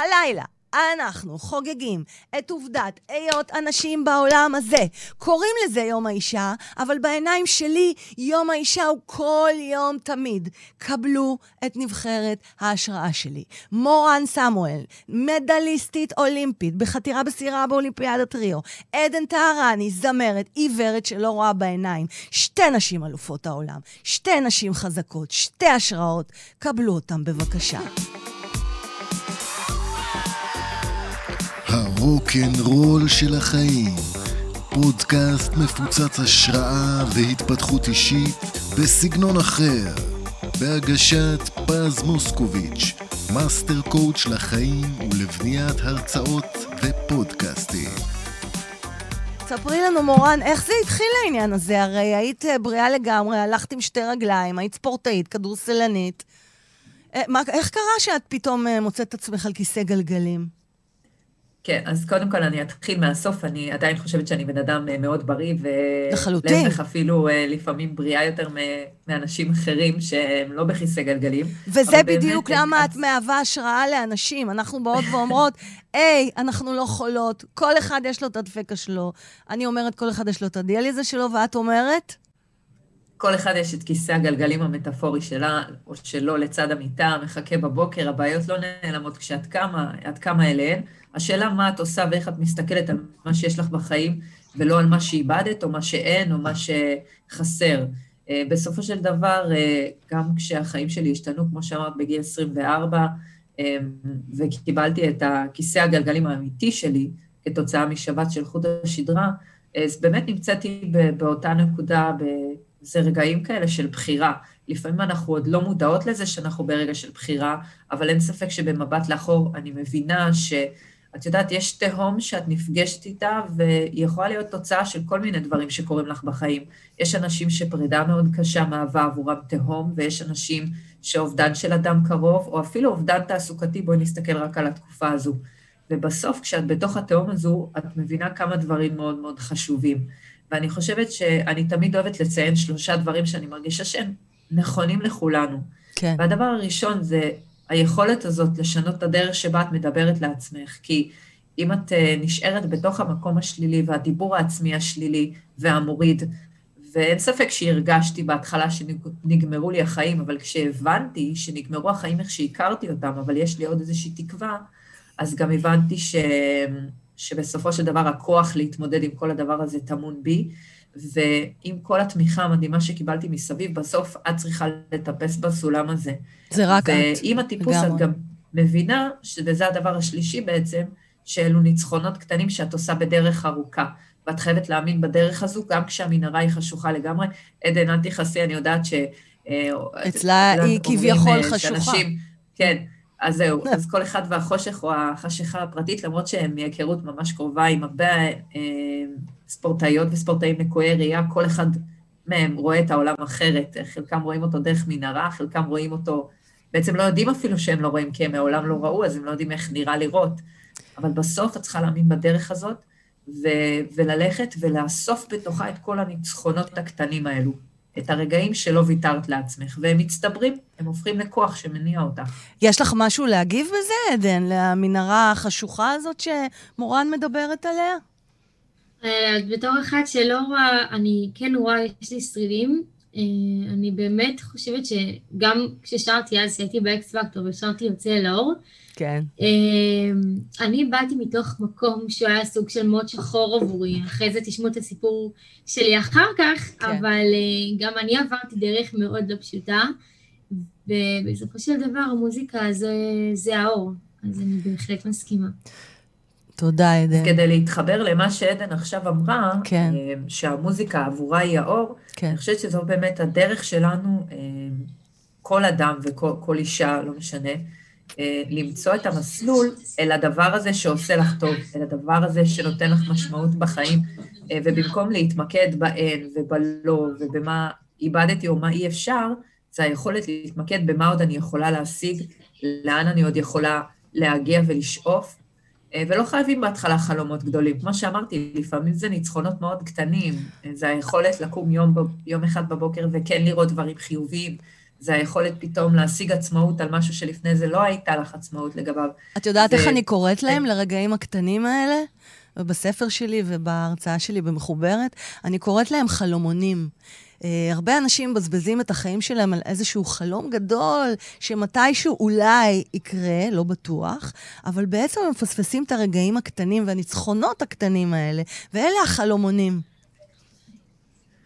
הלילה אנחנו חוגגים את עובדת היות אנשים בעולם הזה. קוראים לזה יום האישה, אבל בעיניים שלי יום האישה הוא כל יום תמיד. קבלו את נבחרת ההשראה שלי. מורן סמואל, מדליסטית אולימפית בחתירה בסירה באולימפיאדת ריו. עדן טהרני, זמרת, עיוורת שלא רואה בעיניים. שתי נשים אלופות העולם, שתי נשים חזקות, שתי השראות. קבלו אותם בבקשה. הרוקנרול של החיים, פודקאסט מפוצץ השראה והתפתחות אישית בסגנון אחר, בהגשת פז מוסקוביץ', master coach לחיים ולבניית הרצאות ופודקאסטים. ספרי לנו, מורן, איך זה התחיל העניין הזה? הרי היית אה, בריאה לגמרי, הלכת עם שתי רגליים, היית ספורטאית, כדורסלנית. אה, איך קרה שאת פתאום אה, מוצאת את עצמך על כיסא גלגלים? כן, אז קודם כל אני אתחיל מהסוף, אני עדיין חושבת שאני בן אדם אה, מאוד בריא, לחלוטין. ולהפך אפילו אה, לפעמים בריאה יותר מאנשים אחרים שהם לא בכיסא גלגלים. וזה בדיוק באמת, למה את מהווה השראה לאנשים. אנחנו באות ואומרות, היי, אנחנו לא חולות, כל אחד יש לו את הדפקה שלו. אני אומרת, כל אחד יש לו את הדיאליזה שלו, ואת אומרת? כל אחד יש את כיסא הגלגלים המטאפורי שלה או שלו לצד המיטה, מחכה בבוקר, הבעיות לא נעלמות כשאת קמה, את קמה אליהן. השאלה מה את עושה ואיך את מסתכלת על מה שיש לך בחיים, ולא על מה שאיבדת, או מה שאין, או מה שחסר. אה, בסופו של דבר, אה, גם כשהחיים שלי השתנו, כמו שאמרת, בגיל 24, אה, וקיבלתי את הכיסא הגלגלים האמיתי שלי, כתוצאה משבת של חוט השדרה, אז באמת נמצאתי באותה נקודה, זה רגעים כאלה של בחירה. לפעמים אנחנו עוד לא מודעות לזה שאנחנו ברגע של בחירה, אבל אין ספק שבמבט לאחור אני מבינה ש... את יודעת, יש תהום שאת נפגשת איתה, והיא יכולה להיות תוצאה של כל מיני דברים שקורים לך בחיים. יש אנשים שפרידה מאוד קשה מהווה עבורם תהום, ויש אנשים שאובדן של אדם קרוב, או אפילו אובדן תעסוקתי, בואי נסתכל רק על התקופה הזו. ובסוף, כשאת בתוך התהום הזו, את מבינה כמה דברים מאוד מאוד חשובים. ואני חושבת שאני תמיד אוהבת לציין שלושה דברים שאני מרגישה שהם נכונים לכולנו. כן. והדבר הראשון זה היכולת הזאת לשנות את הדרך שבה את מדברת לעצמך, כי אם את אה, נשארת בתוך המקום השלילי והדיבור העצמי השלילי והמוריד, ואין ספק שהרגשתי בהתחלה שנגמרו לי החיים, אבל כשהבנתי שנגמרו החיים איך שהכרתי אותם, אבל יש לי עוד איזושהי תקווה, אז גם הבנתי ש... שבסופו של דבר הכוח להתמודד עם כל הדבר הזה טמון בי, ועם כל התמיכה המדהימה שקיבלתי מסביב, בסוף את צריכה לטפס בסולם הזה. זה רק את. ועם הטיפוס את גם מבינה, וזה הדבר השלישי בעצם, שאלו ניצחונות קטנים שאת עושה בדרך ארוכה. ואת חייבת להאמין בדרך הזו, גם כשהמנהרה היא חשוכה לגמרי. עדן, אל תכעסי, אני יודעת ש... אה, אצלה היא כביכול אה, חשוכה. שאנשים, כן, אז זהו, אז כל אחד והחושך או החשיכה הפרטית, למרות שהם מהיכרות ממש קרובה עם הרבה אה, ספורטאיות וספורטאים לקויי ראייה, כל אחד מהם רואה את העולם אחרת. חלקם רואים אותו דרך מנהרה, חלקם רואים אותו, בעצם לא יודעים אפילו שהם לא רואים, כי הם מעולם לא ראו, אז הם לא יודעים איך נראה לראות. אבל בסוף את צריכה להאמין בדרך הזאת, ו- וללכת ולאסוף בתוכה את כל הניצחונות הקטנים האלו. את הרגעים שלא ויתרת לעצמך, והם מצטברים, הם הופכים לכוח שמניע אותך. יש לך משהו להגיב בזה, עדן, למנהרה החשוכה הזאת שמורן מדברת עליה? אה, בתור אחת שלא רואה, אני כן רואה, יש לי שרידים. אה, אני באמת חושבת שגם כששרתי אז, כשהייתי באקס פקטור ושרתי יוצא לאור, כן. אה, אני באתי מתוך מקום שהוא היה סוג של מאוד שחור עבורי. אחרי זה תשמעו את הסיפור שלי אחר כך, כן. אבל גם אני עברתי דרך מאוד לא פשוטה, ובסופו של דבר המוזיקה זה, זה האור, אז אני בהחלט מסכימה. תודה, עדן. כדי להתחבר למה שעדן עכשיו אמרה, כן. אה, שהמוזיקה עבורה היא האור, כן. אני חושבת שזו באמת הדרך שלנו, אה, כל אדם וכל אישה, לא משנה, אה, למצוא את המסלול אל הדבר הזה שעושה לך טוב, אל הדבר הזה שנותן לך משמעות בחיים, ובמקום להתמקד באין ובלא ובמה איבדתי או מה אי אפשר, זה היכולת להתמקד במה עוד אני יכולה להשיג, לאן אני עוד יכולה להגיע ולשאוף, ולא חייבים בהתחלה חלומות גדולים. כמו שאמרתי, לפעמים זה ניצחונות מאוד קטנים. זה היכולת לקום יום, יום אחד בבוקר וכן לראות דברים חיוביים, זה היכולת פתאום להשיג עצמאות על משהו שלפני זה לא הייתה לך עצמאות לגביו. את יודעת ו... איך אני קוראת להם, לרגעים הקטנים האלה? בספר שלי ובהרצאה שלי במחוברת, אני קוראת להם חלומונים. Uh, הרבה אנשים מבזבזים את החיים שלהם על איזשהו חלום גדול, שמתישהו אולי יקרה, לא בטוח, אבל בעצם הם מפספסים את הרגעים הקטנים והניצחונות הקטנים האלה, ואלה החלומונים.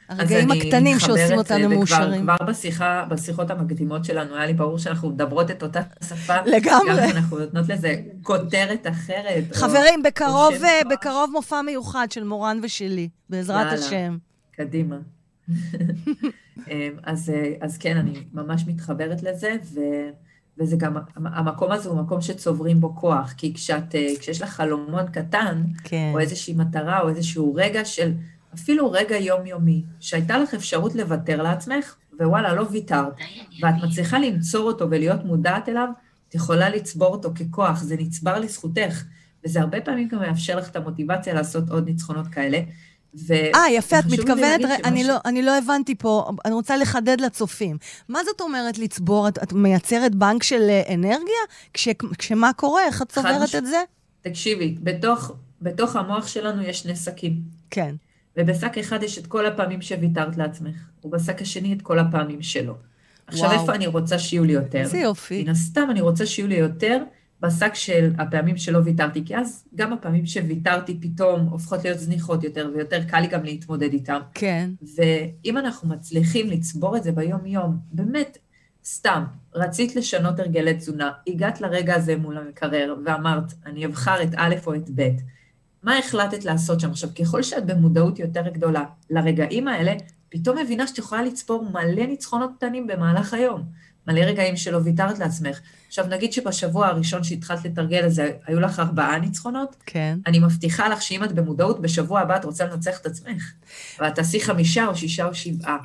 הרגעים הקטנים שעושים אותנו מאושרים. כבר בשיחה, בשיחות המקדימות שלנו, היה לי ברור שאנחנו מדברות את אותה שפה. לגמרי. גם אנחנו נותנות לזה כותרת אחרת. חברים, או, בקרוב, או אה, בקרוב מופע מיוחד של מורן ושלי, בעזרת יאללה, השם. קדימה. אמ, אז, אה, אז כן, אני ממש מתחברת לזה, ו, וזה גם, המקום הזה הוא מקום שצוברים בו כוח, כי כשאת, אה, כשיש לך חלומון קטן, כן. או איזושהי מטרה, או איזשהו רגע של... אפילו רגע יומיומי, שהייתה לך אפשרות לוותר לעצמך, ווואלה, לא ויתרת, ואת מצליחה לנצור אותו ולהיות מודעת אליו, את יכולה לצבור אותו ככוח, זה נצבר לזכותך, וזה הרבה פעמים גם מאפשר לך את המוטיבציה לעשות עוד ניצחונות כאלה. אה, יפה, את מתכוונת, אני, לא, אני לא הבנתי פה, אני רוצה לחדד לצופים. מה זאת אומרת לצבור? את, את מייצרת בנק של אה, אנרגיה? כש, כשמה קורה? איך את צוברת את זה? תקשיבי, בתוך, בתוך המוח שלנו יש שני שקים. כן. ובשק אחד יש את כל הפעמים שוויתרת לעצמך, ובשק השני את כל הפעמים שלא. עכשיו, וואו. איפה אני רוצה שיהיו לי יותר? איזה יופי. מן הסתם אני רוצה שיהיו לי יותר בשק של הפעמים שלא ויתרתי, כי אז גם הפעמים שוויתרתי פתאום הופכות להיות זניחות יותר, ויותר קל לי גם להתמודד איתם. כן. ואם אנחנו מצליחים לצבור את זה ביום-יום, באמת, סתם, רצית לשנות הרגלי תזונה, הגעת לרגע הזה מול המקרר ואמרת, אני אבחר את א' או את ב', מה החלטת לעשות שם? עכשיו, ככל שאת במודעות יותר גדולה לרגעים האלה, פתאום מבינה שאת יכולה לצפור מלא ניצחונות קטנים במהלך היום. מלא רגעים שלא ויתרת לעצמך. עכשיו, נגיד שבשבוע הראשון שהתחלת לתרגל את זה, היו לך ארבעה ניצחונות? כן. אני מבטיחה לך שאם את במודעות, בשבוע הבא את רוצה לנצח את עצמך. ואת תעשי חמישה או שישה או שבעה.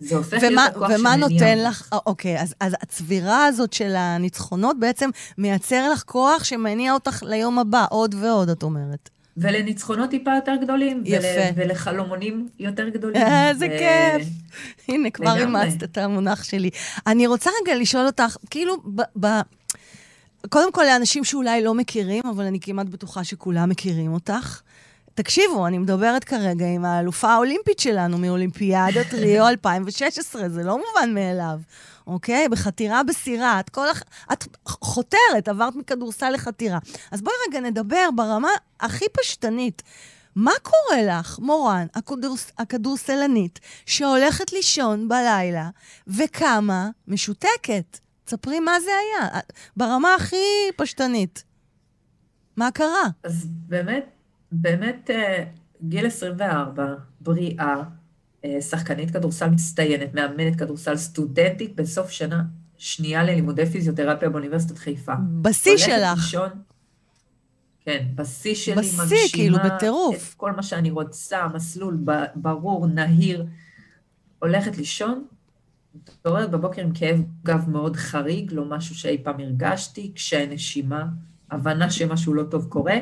זה הופך ומה, להיות הכוח ומה נותן לך, אה, אוקיי, אז, אז הצבירה הזאת של הניצחונות בעצם מייצר לך כוח שמניע אותך ליום הבא, עוד ועוד, את אומרת. ולניצחונות טיפה יותר גדולים. יפה. ול, ולחלומונים יותר גדולים. איזה ו... כיף. הנה, כבר אימצת את המונח שלי. אני רוצה רגע לשאול אותך, כאילו, ב... ב... קודם כל, לאנשים שאולי לא מכירים, אבל אני כמעט בטוחה שכולם מכירים אותך. תקשיבו, אני מדברת כרגע עם האלופה האולימפית שלנו מאולימפיאדת ריו 2016, זה לא מובן מאליו, אוקיי? בחתירה בסירה, את, כל, את חותרת, עברת מכדורסל לחתירה. אז בואי רגע נדבר ברמה הכי פשטנית. מה קורה לך, מורן, הכדורס, הכדורסלנית, שהולכת לישון בלילה וקמה משותקת? תספרי מה זה היה, ברמה הכי פשטנית. מה קרה? אז באמת, באמת אה, גיל 24, בריאה, אה, שחקנית כדורסל מצטיינת, מאמנת כדורסל סטודנטית בסוף שנה שנייה ללימודי פיזיותרפיה באוניברסיטת חיפה. בשיא שלך. לישון, כן, בשיא שלי, בשיא, מגשימה כאילו, בטירוף. את כל מה שאני רוצה, מסלול ברור, נהיר. הולכת לישון, מתעוררת בבוקר עם כאב גב מאוד חריג, לא משהו שאי פעם הרגשתי, קשיי נשימה, הבנה שמשהו לא טוב קורה,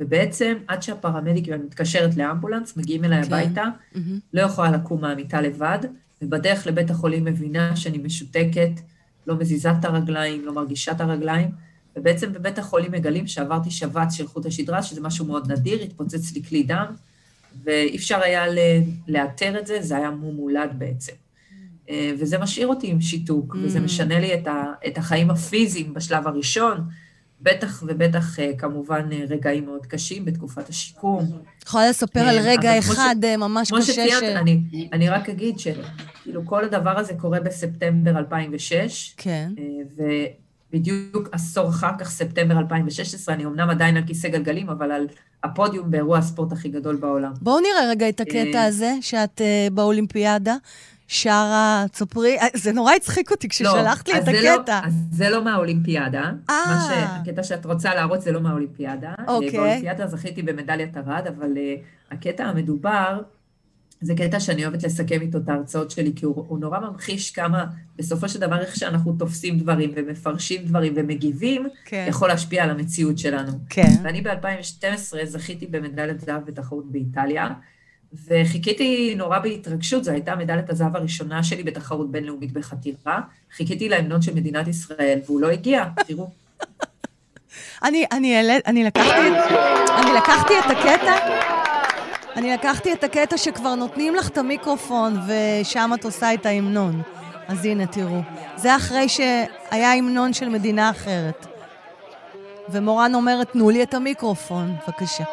ובעצם עד שהפרמדיק, אני מתקשרת לאמבולנס, מגיעים אליי כן. הביתה, mm-hmm. לא יכולה לקום מהמיטה לבד, ובדרך לבית החולים מבינה שאני משותקת, לא מזיזה את הרגליים, לא מרגישה את הרגליים, ובעצם בבית החולים מגלים שעברתי שבץ של חוט השדרה, שזה משהו מאוד נדיר, התפוצץ לי כלי דם, ואי אפשר היה לאתר את זה, זה היה מום מולד בעצם. אה, וזה משאיר אותי עם שיתוק, mm. וזה משנה לי את, ה, את החיים הפיזיים בשלב הראשון, בטח ובטח אה, כמובן אה, רגעים מאוד קשים בתקופת השיקום. יכולה לספר על רגע אחד ש... ממש קשה שציינת, ש... אני, אני רק אגיד שכאילו כל הדבר הזה קורה בספטמבר 2006. כן. ובדיוק עשור אחר כך, ספטמבר 2016, אני אמנם עדיין על כיסא גלגלים, אבל על הפודיום באירוע הספורט הכי גדול בעולם. בואו נראה רגע את הקטע הזה, שאת באולימפיאדה. שרה, צפרי, אה, זה נורא הצחיק אותי כששלחת לא, לי את לא- הקטע. לא, אז זה לא מהאולימפיאדה. אה. הקטע שאת רוצה להראות זה לא מהאולימפיאדה. אוקיי. באולימפיאדה זכיתי במדליית ארד, אבל uh, הקטע המדובר, זה קטע שאני אוהבת לסכם איתו את ההרצאות שלי, כי הוא, הוא נורא ממחיש כמה, בסופו של דבר, איך שאנחנו תופסים דברים ומפרשים דברים ומגיבים, כן. יכול להשפיע על המציאות שלנו. כן. ואני ב-2012 זכיתי במדליית זהב בתחרות באיטליה, וחיכיתי נורא בהתרגשות, זו הייתה מדליית הזהב הראשונה שלי בתחרות בינלאומית בחתירה. חיכיתי להמנון של מדינת ישראל, והוא לא הגיע, תראו. אני, אני, אני, לקחתי, אני לקחתי את הקטע, אני לקחתי את הקטע שכבר נותנים לך את המיקרופון ושם את עושה את ההמנון. אז הנה, תראו. זה אחרי שהיה המנון של מדינה אחרת. ומורן אומרת, תנו לי את המיקרופון, בבקשה.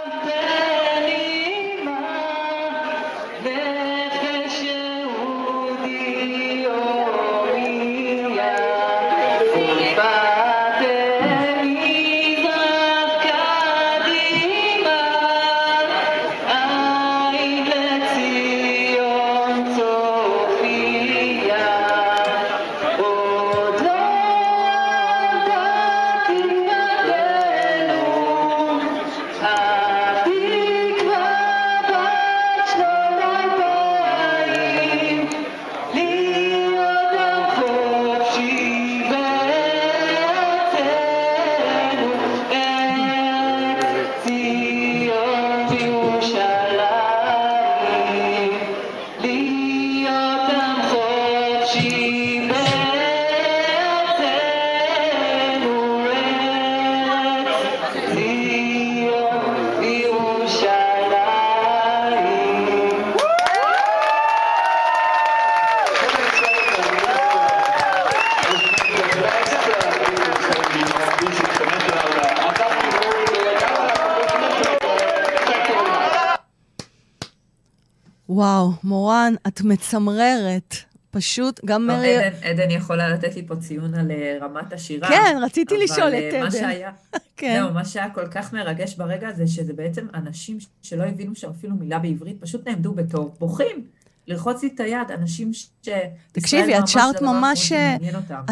מורן, את מצמררת. פשוט, גם לא, מרי... עדן, עדן יכולה לתת לי פה ציון על אה, רמת השירה. כן, רציתי לשאול את אה, עדן. שהיה, כן. לא, מה שהיה כל כך מרגש ברגע הזה, שזה בעצם אנשים שלא הבינו שם אפילו מילה בעברית, פשוט נעמדו בתור, בוכים. ללחוץ לי את היד, אנשים ש... תקשיבי, את שרת ממש...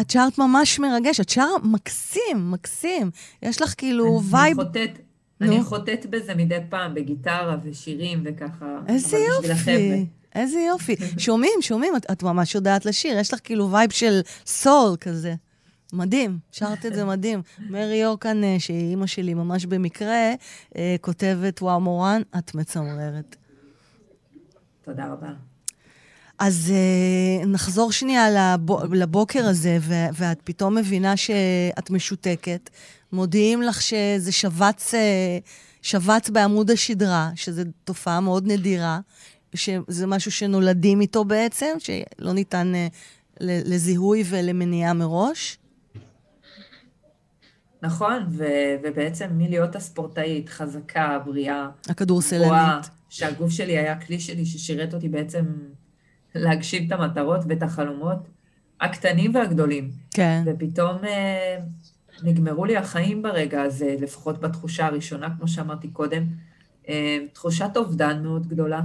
את שרת ממש מרגש, את שרת מקסים, מקסים. יש לך כאילו vibe... אני חוטאת, אני חוטאת בזה מדי פעם, בגיטרה ושירים וככה. איזה יופי. איזה יופי. שומעים, שומעים, את, את ממש יודעת לשיר, יש לך כאילו vibe של soul כזה. מדהים, שרת את זה מדהים. מרי יורקן, אה, שהיא אימא שלי ממש במקרה, אה, כותבת, וואו, מורן, את מצמררת. תודה רבה. אז אה, נחזור שנייה לב, לבוקר הזה, ו- ואת פתאום מבינה שאת משותקת. מודיעים לך שזה שבץ, אה, שבץ בעמוד השדרה, שזו תופעה מאוד נדירה, שזה משהו שנולדים איתו בעצם, שלא ניתן uh, לזיהוי ולמניעה מראש. נכון, ו- ובעצם מלהיות הספורטאית, חזקה, בריאה, הכדורסלנית, גבוהה, שהגוף שלי היה כלי שלי ששירת אותי בעצם להגשים את המטרות ואת החלומות הקטנים והגדולים. כן. ופתאום אה, נגמרו לי החיים ברגע הזה, לפחות בתחושה הראשונה, כמו שאמרתי קודם, אה, תחושת אובדן מאוד גדולה.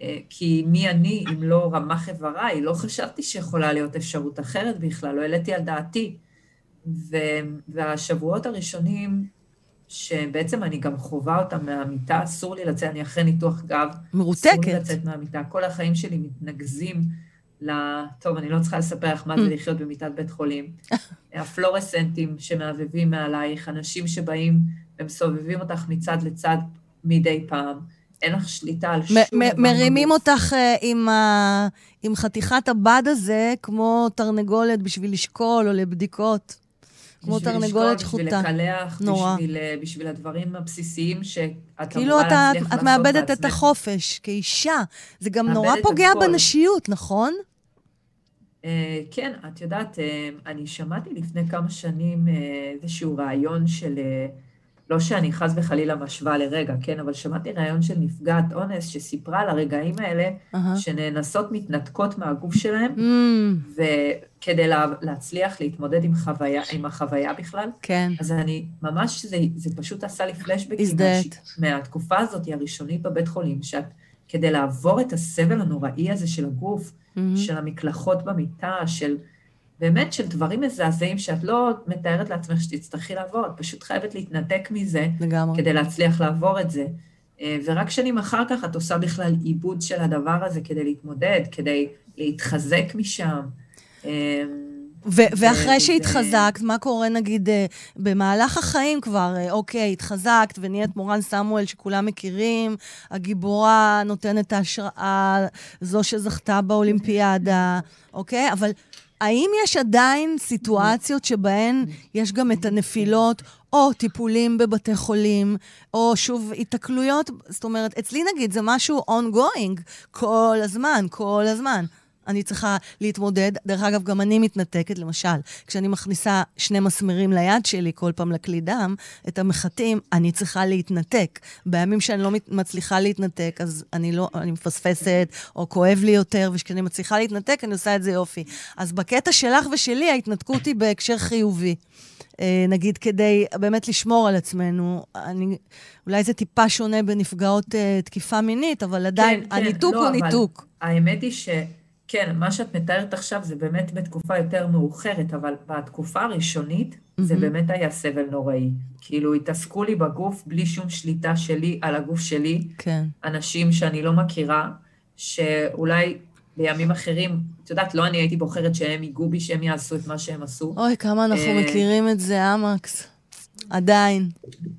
אה, כי מי אני אם לא רמ"ח איבריי? לא חשבתי שיכולה להיות אפשרות אחרת בכלל, לא העליתי על דעתי. ו, והשבועות הראשונים שבעצם אני גם חווה אותה מהמיטה, אסור לי לצאת, אני אחרי ניתוח גב. מרותקת. אסור לי לצאת מהמיטה. כל החיים שלי מתנקזים ל... טוב, אני לא צריכה לספר לך מה זה mm. לחיות במיטת בית חולים. הפלורסנטים שמעבבים מעלייך, אנשים שבאים ומסובבים אותך מצד לצד מדי פעם. אין לך שליטה על שום דבר. מרימים אותך uh, עם, ה... עם חתיכת הבד הזה, כמו תרנגולת בשביל לשקול או לבדיקות. כמו תרנגולת שחוטה. בשביל לקלח, נורא. בשביל, אה, בשביל הדברים הבסיסיים שאת כאילו אמורה להצליח לעשות בעצמך. כאילו את מאבדת את החופש כאישה. זה גם נורא פוגע בנשיות, נכון? Uh, כן, את יודעת, uh, אני שמעתי לפני כמה שנים uh, איזשהו רעיון של... Uh, לא שאני חס וחלילה משווה לרגע, כן, אבל שמעתי ראיון של נפגעת אונס שסיפרה על הרגעים האלה, uh-huh. שנאנסות מתנתקות מהגוף שלהם, mm. וכדי לה, להצליח להתמודד עם, חוויה, עם החוויה בכלל. כן. אז אני, ממש, זה, זה פשוט עשה לי פלשבקים. מהתקופה הזאת, הראשונית בבית חולים, שאת, כדי לעבור את הסבל הנוראי הזה של הגוף, mm-hmm. של המקלחות במיטה, של... באמת של דברים מזעזעים שאת לא מתארת לעצמך שתצטרכי לעבור, את פשוט חייבת להתנתק מזה, לגמרי. כדי להצליח לעבור את זה. אה, ורק שנים אחר כך את עושה בכלל עיבוד של הדבר הזה כדי להתמודד, כדי להתחזק משם. אה, ואחרי שהתחזקת, מה קורה נגיד אה, במהלך החיים כבר? אוקיי, התחזקת ונהיית מורן סמואל שכולם מכירים, הגיבורה נותנת ההשראה, זו שזכתה באולימפיאדה, אוקיי? אבל האם יש עדיין סיטואציות שבהן יש גם את הנפילות, או טיפולים בבתי חולים, או שוב התקלויות? זאת אומרת, אצלי נגיד זה משהו ongoing כל הזמן, כל הזמן. אני צריכה להתמודד. דרך אגב, גם אני מתנתקת, למשל, כשאני מכניסה שני מסמרים ליד שלי כל פעם לכלי דם, את המחטים, אני צריכה להתנתק. בימים שאני לא מצליחה להתנתק, אז אני לא, אני מפספסת, או כואב לי יותר, וכשאני מצליחה להתנתק, אני עושה את זה יופי. אז בקטע שלך ושלי, ההתנתקות היא בהקשר חיובי. אה, נגיד, כדי באמת לשמור על עצמנו. אני, אולי זה טיפה שונה בנפגעות uh, תקיפה מינית, אבל עדיין, כן, כן, הניתוק לא, הוא ניתוק. האמת היא ש... כן, מה שאת מתארת עכשיו זה באמת בתקופה יותר מאוחרת, אבל בתקופה הראשונית mm-hmm. זה באמת היה סבל נוראי. כאילו, התעסקו לי בגוף בלי שום שליטה שלי על הגוף שלי. כן. אנשים שאני לא מכירה, שאולי בימים אחרים, את יודעת, לא אני הייתי בוחרת שהם ייגעו בי, שהם יעשו את מה שהם עשו. אוי, כמה אנחנו אה, מכירים את זה, אמקס. עדיין.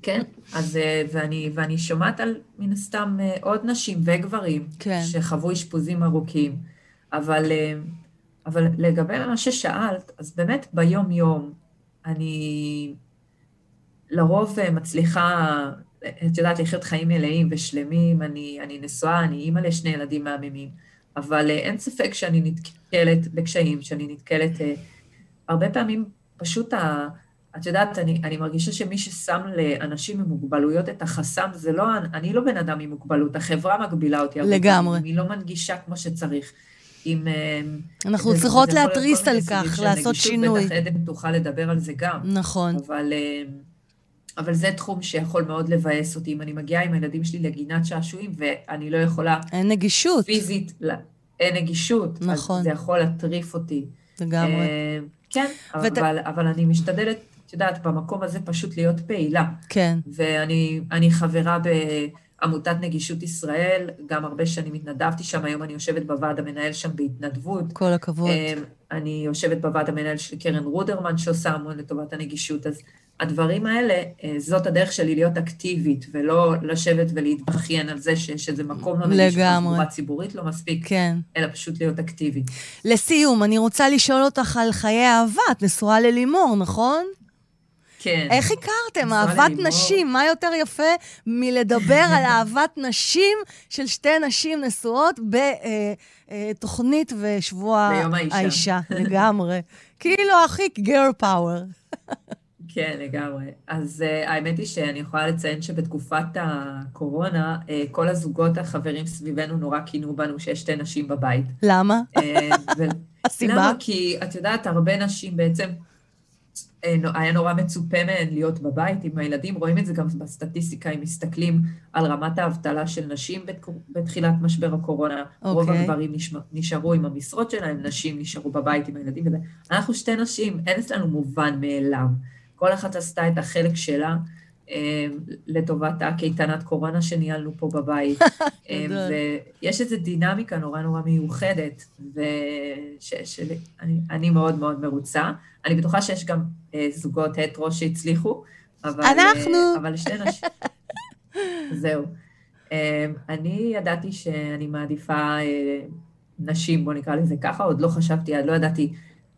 כן, אז, אה, ואני, ואני שומעת על, מן הסתם, אה, עוד נשים וגברים, כן. שחוו אשפוזים ארוכים. אבל, אה, אבל לגבי מה ששאלת, אז באמת ביום-יום אני לרוב אה, מצליחה, את יודעת, לחיות חיים מלאים ושלמים, אני, אני נשואה, אני אימא לשני ילדים מהממים, אבל אה, אין ספק שאני נתקלת בקשיים, שאני נתקלת, הרבה פעמים פשוט ה... את יודעת, אני, אני מרגישה שמי ששם לאנשים עם מוגבלויות את החסם, זה לא, אני לא בן אדם עם מוגבלות, החברה מגבילה אותי. לגמרי. היא לא מנגישה כמו שצריך. עם... אה, אנחנו צריכות להתריס על כך, לעשות שינוי. בטח עדן תוכל לדבר על זה גם. נכון. אבל, אה, אבל זה תחום שיכול מאוד לבאס אותי. אם אני מגיעה עם הילדים שלי לגינת שעשועים, ואני לא יכולה... אין נגישות. פיזית, אין נגישות. נכון. אז זה יכול להטריף אותי. לגמרי. אה, כן, ות... אבל, אבל אני משתדלת, את יודעת, במקום הזה פשוט להיות פעילה. כן. ואני חברה ב... עמותת נגישות ישראל, גם הרבה שנים התנדבתי שם, היום אני יושבת בוועד המנהל שם בהתנדבות. כל הכבוד. אמ, אני יושבת בוועד המנהל של קרן רודרמן, שעושה המון לטובת הנגישות. אז הדברים האלה, אה, זאת הדרך שלי להיות אקטיבית, ולא לשבת ולהתבכיין על זה שיש איזה מקום לא נגיש, תחבורה ציבורית לא מספיק, כן. אלא פשוט להיות אקטיבית. לסיום, אני רוצה לשאול אותך על חיי אהבה. את נשואה ללימור, נכון? כן. איך הכרתם? אהבת נשים, מה יותר יפה מלדבר על אהבת נשים של שתי נשים נשואות בתוכנית אה, אה, ושבוע ביום האישה. האישה, לגמרי. כאילו הכי גר פאוור. כן, לגמרי. אז uh, האמת היא שאני יכולה לציין שבתקופת הקורונה, uh, כל הזוגות החברים סביבנו נורא כינו בנו שיש שתי נשים בבית. למה? Uh, ו... הסיבה? למה? כי את יודעת, הרבה נשים בעצם היה נורא מצופה מהן להיות בבית עם הילדים, רואים את זה גם בסטטיסטיקה, אם מסתכלים על רמת האבטלה של נשים בתחילת משבר הקורונה, okay. רוב אוקיי. הגברים נשארו עם המשרות שלהם, נשים נשארו בבית עם הילדים וזה. אנחנו שתי נשים, אין אצלנו מובן מאליו. כל אחת עשתה את החלק שלה. אה, לטובת הקייטנת קורונה שניהלנו פה בבית. אה, ויש איזו דינמיקה נורא נורא מיוחדת, ושאני מאוד מאוד מרוצה. אני בטוחה שיש גם אה, זוגות הטרו שהצליחו, אבל... אנחנו! אבל שתי נשים... זהו. אני ידעתי שאני מעדיפה נשים, בוא נקרא לזה ככה, עוד לא חשבתי, עוד לא ידעתי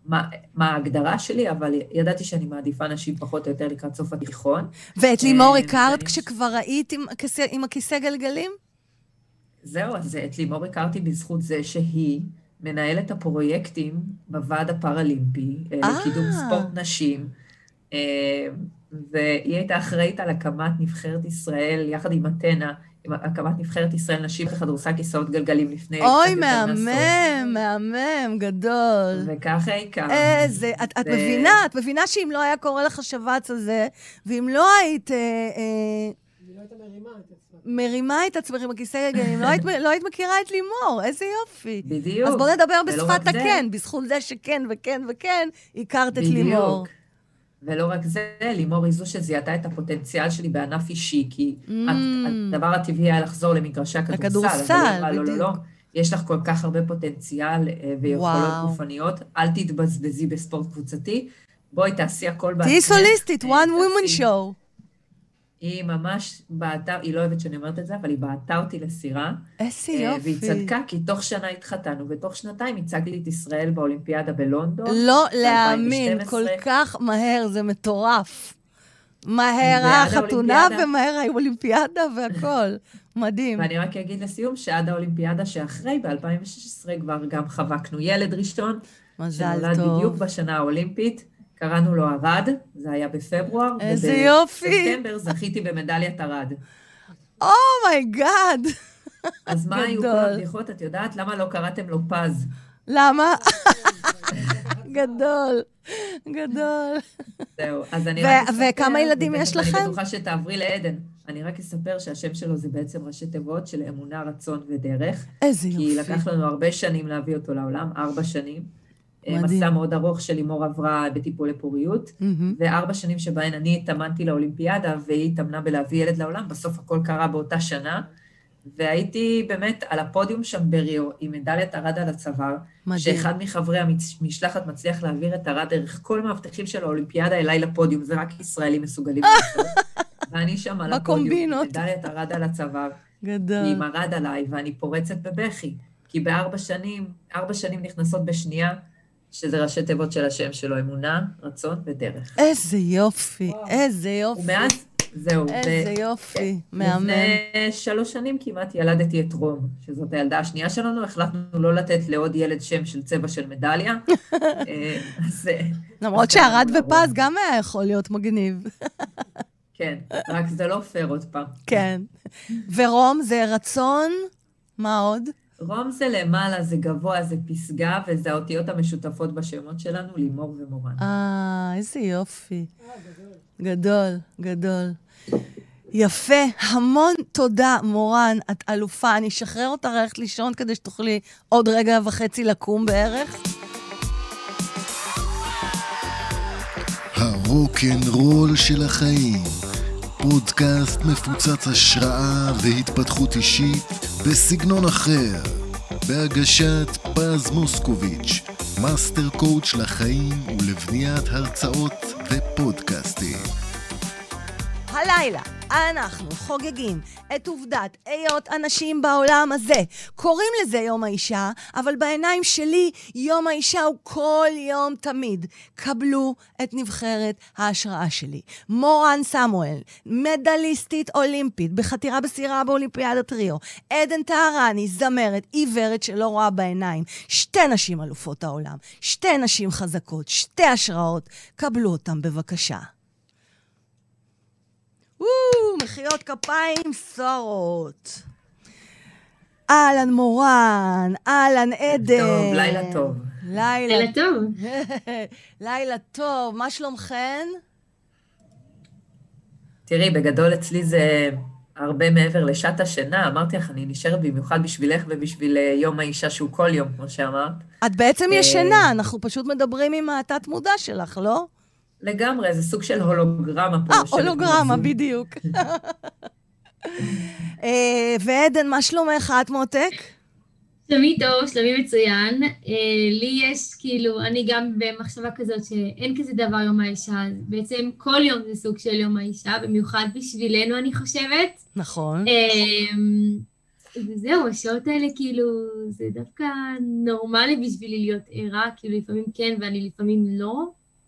מה, מה ההגדרה שלי, אבל ידעתי שאני מעדיפה נשים פחות או יותר לקראת סוף התיכון. ואת לימור אה, הכרת כשכבר היית עם, עם הכיסא גלגלים? זהו, אז את לימור הכרתי בזכות זה שהיא מנהלת הפרויקטים בוועד הפראלימפי אה, לקידום ספורט נשים, אה, והיא הייתה אחראית על הקמת נבחרת ישראל יחד עם אתנה. עם הקמת נבחרת ישראל נשים בכדורסל כיסאות גלגלים לפני... אוי, מהמם, מהמם, גדול. וככה הכרנו. איזה, את, את מבינה, את מבינה שאם לא היה קורה לך השבץ הזה, ואם לא היית... אה, אה, לא מרימה את עצמך עם הכיסא גלגלים, לא, היית, לא היית מכירה את לימור, איזה יופי. בדיוק. אז בוא נדבר בשפת הכן, בזכות זה שכן וכן וכן, הכרת את לימור. בדיוק. ולא רק זה, לימור היא זו שזיהתה את הפוטנציאל שלי בענף אישי, כי mm. הדבר הטבעי היה לחזור למגרשי הכדורסל. לכדורסל, בדיוק. לא, לא, לא, יש לך כל כך הרבה פוטנציאל אה, ויכולות גופניות, אל תתבזבזי בספורט קבוצתי, בואי תעשי הכל בעצמך. תהיי סוליסטית, one woman show. היא ממש בעטה, היא לא אוהבת שאני אומרת את זה, אבל היא בעטה אותי לסירה. איזה אה, יופי. והיא צדקה, כי תוך שנה התחתנו, ותוך שנתיים הצגתי את ישראל באולימפיאדה בלונדון. לא להאמין, כל כך מהר, זה מטורף. מהר החתונה ומהר האולימפיאדה והכול. מדהים. ואני רק אגיד לסיום שעד האולימפיאדה שאחרי, ב-2016 כבר גם חבקנו ילד ראשון. מזל טוב. שנולד בדיוק בשנה האולימפית. קראנו לו ארד, זה היה בפברואר. איזה יופי. ובספטמבר זכיתי במדליית ארד. Oh my God. Oh אז מה היו כל הבדיחות? את יודעת למה לא קראתם לו פז? למה? גדול, גדול. זהו, אז אני רק אספר... וכמה ילדים יש לכם? אני בטוחה שתעברי לעדן. אני רק אספר שהשם שלו זה בעצם ראשי תיבות של אמונה, רצון ודרך. איזה יופי. כי לקח לנו הרבה שנים להביא אותו לעולם, ארבע שנים. אה, מדהים. מסע מאוד ארוך שלימור עברה בטיפולי פוריות, mm-hmm. וארבע שנים שבהן אני התאמנתי לאולימפיאדה, והיא התאמנה בלהביא ילד לעולם, בסוף הכל קרה באותה שנה. והייתי באמת על הפודיום שם בריו, עם מדליית ארד על הצוואר, מדהים. שאחד מחברי המשלחת מצליח להעביר את ארד דרך כל מאבטחים של האולימפיאדה אליי לפודיום, זה רק ישראלים מסוגלים לעשות. ואני שם על הפודיום, עם מדליית ארד על הצוואר. גדול. עם ארד עליי, ואני פורצת בבכי. כי בארבע שנים, ארבע שנים נכנסות בשנייה, שזה ראשי תיבות של השם שלו, אמונה, רצון ודרך. איזה יופי, איזה יופי. ומאז, זהו. איזה ו... יופי, מהמם. לפני שלוש שנים כמעט ילדתי את רום, שזאת הילדה השנייה שלנו, החלטנו לא לתת לעוד ילד שם של צבע של מדליה. אה, אז... אה, למרות שערד ופז גם היה יכול להיות מגניב. כן, רק זה לא פייר עוד פעם. כן. ורום זה רצון, מה עוד? רום זה למעלה, זה גבוה, זה פסגה, וזה האותיות המשותפות בשמות שלנו, לימור ומורן. אה, איזה יופי. גדול, גדול. יפה, המון תודה, מורן, את אלופה. אני אשחרר אותך ללכת לישון כדי שתוכלי עוד רגע וחצי לקום בערך. הרוקנרול של החיים, פודקאסט מפוצץ השראה והתפתחות אישית בסגנון אחר, בהגשת פז מוסקוביץ', master coach לחיים ולבניית הרצאות ופודקאסטים. הלילה אנחנו חוגגים את עובדת היות אנשים בעולם הזה. קוראים לזה יום האישה, אבל בעיניים שלי יום האישה הוא כל יום תמיד. קבלו את נבחרת ההשראה שלי. מורן סמואל, מדליסטית אולימפית בחתירה בסירה באולימפיאדת ריו. עדן טהרני, זמרת, עיוורת שלא רואה בעיניים. שתי נשים אלופות העולם, שתי נשים חזקות, שתי השראות. קבלו אותם בבקשה. וואו, מחיאות כפיים סוערות. אהלן מורן, אהלן עדן. טוב, לילה טוב. לילה, לילה טוב. לילה טוב, מה שלומכן? תראי, בגדול אצלי זה הרבה מעבר לשעת השינה. אמרתי לך, אני נשארת במיוחד בשבילך ובשביל אה, יום האישה שהוא כל יום, כמו שאמרת. את בעצם אה, ישנה, אנחנו פשוט מדברים עם התת-מודע שלך, לא? לגמרי, זה סוג של הולוגרמה פה. אה, הולוגרמה, בדיוק. אה, ועדן, מה שלומך? את מותק? שלומי טוב, שלומי מצוין. אה, לי יש, כאילו, אני גם במחשבה כזאת שאין כזה דבר יום האישה, בעצם כל יום זה סוג של יום האישה, במיוחד בשבילנו, אני חושבת. נכון. אה, וזהו, השעות האלה, כאילו, זה דווקא נורמלי בשבילי להיות ערה, כאילו, לפעמים כן ואני לפעמים לא.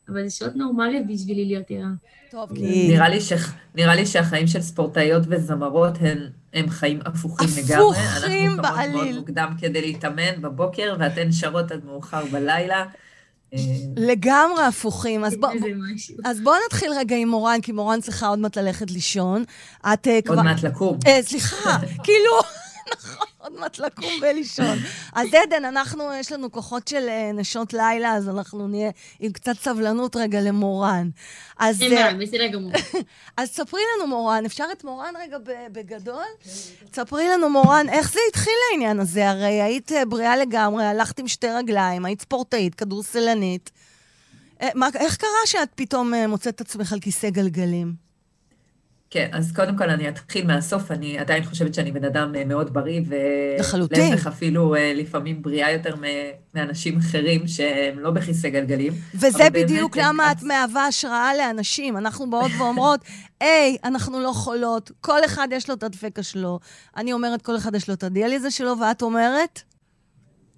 אבל זה שעות נורמליות בשבילי להיות ערה. טוב, כי... נראה לי, ש... נראה לי שהחיים של ספורטאיות וזמרות הם, הם חיים הפוכים לגמרי. הפוכים בעליל. אנחנו קמות מאוד מוקדם כדי להתאמן בבוקר, ואתן שרות עד מאוחר בלילה. אה, לגמרי הפוכים. אז בוא, אז בוא נתחיל רגע עם מורן, כי מורן צריכה עוד מעט ללכת לישון. את uh, כבר... עוד מעט לקום. Uh, סליחה, כאילו... נכון, עוד מעט לקום ולישון. אז עדן, אנחנו, יש לנו כוחות של אה, נשות לילה, אז אנחנו נהיה עם קצת סבלנות רגע למורן. אז... אין בעיה, בסדר גמור. אז ספרי לנו, מורן, אפשר את מורן רגע בגדול? ספרי לנו, מורן, איך זה התחיל העניין הזה? הרי היית אה, בריאה לגמרי, הלכת עם שתי רגליים, היית ספורטאית, כדורסלנית. אה, איך קרה שאת פתאום מוצאת את עצמך על כיסא גלגלים? כן, אז קודם כל אני אתחיל מהסוף, אני עדיין חושבת שאני בן אדם אה, מאוד בריא, לחלוטין. ולהפך אפילו אה, לפעמים בריאה יותר מאנשים אחרים שהם לא בכיסא גלגלים. וזה בדיוק באמת, למה את מהווה השראה לאנשים. אנחנו באות ואומרות, היי, אנחנו לא חולות, כל אחד יש לו את הדפקה שלו. אני אומרת, כל אחד יש לו את הדיאליזה שלו, ואת אומרת?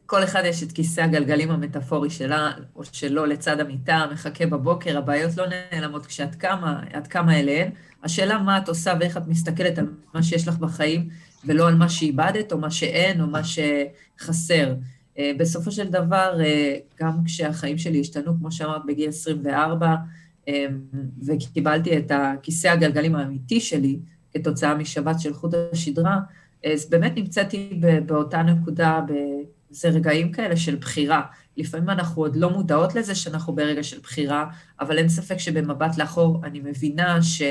כל אחד יש את כיסא הגלגלים המטאפורי שלה, או שלו לצד המיטה, מחכה בבוקר, הבעיות לא נעלמות כשאת קמה, את קמה אליהן. השאלה מה את עושה ואיך את מסתכלת על מה שיש לך בחיים, ולא על מה שאיבדת, או מה שאין, או מה שחסר. אה, בסופו של דבר, אה, גם כשהחיים שלי השתנו, כמו שאמרת, בגיל 24, אה, וקיבלתי את הכיסא הגלגלים האמיתי שלי, כתוצאה משבת של חוט השדרה, אז באמת נמצאתי באותה נקודה, זה רגעים כאלה של בחירה. לפעמים אנחנו עוד לא מודעות לזה שאנחנו ברגע של בחירה, אבל אין ספק שבמבט לאחור אני מבינה ש...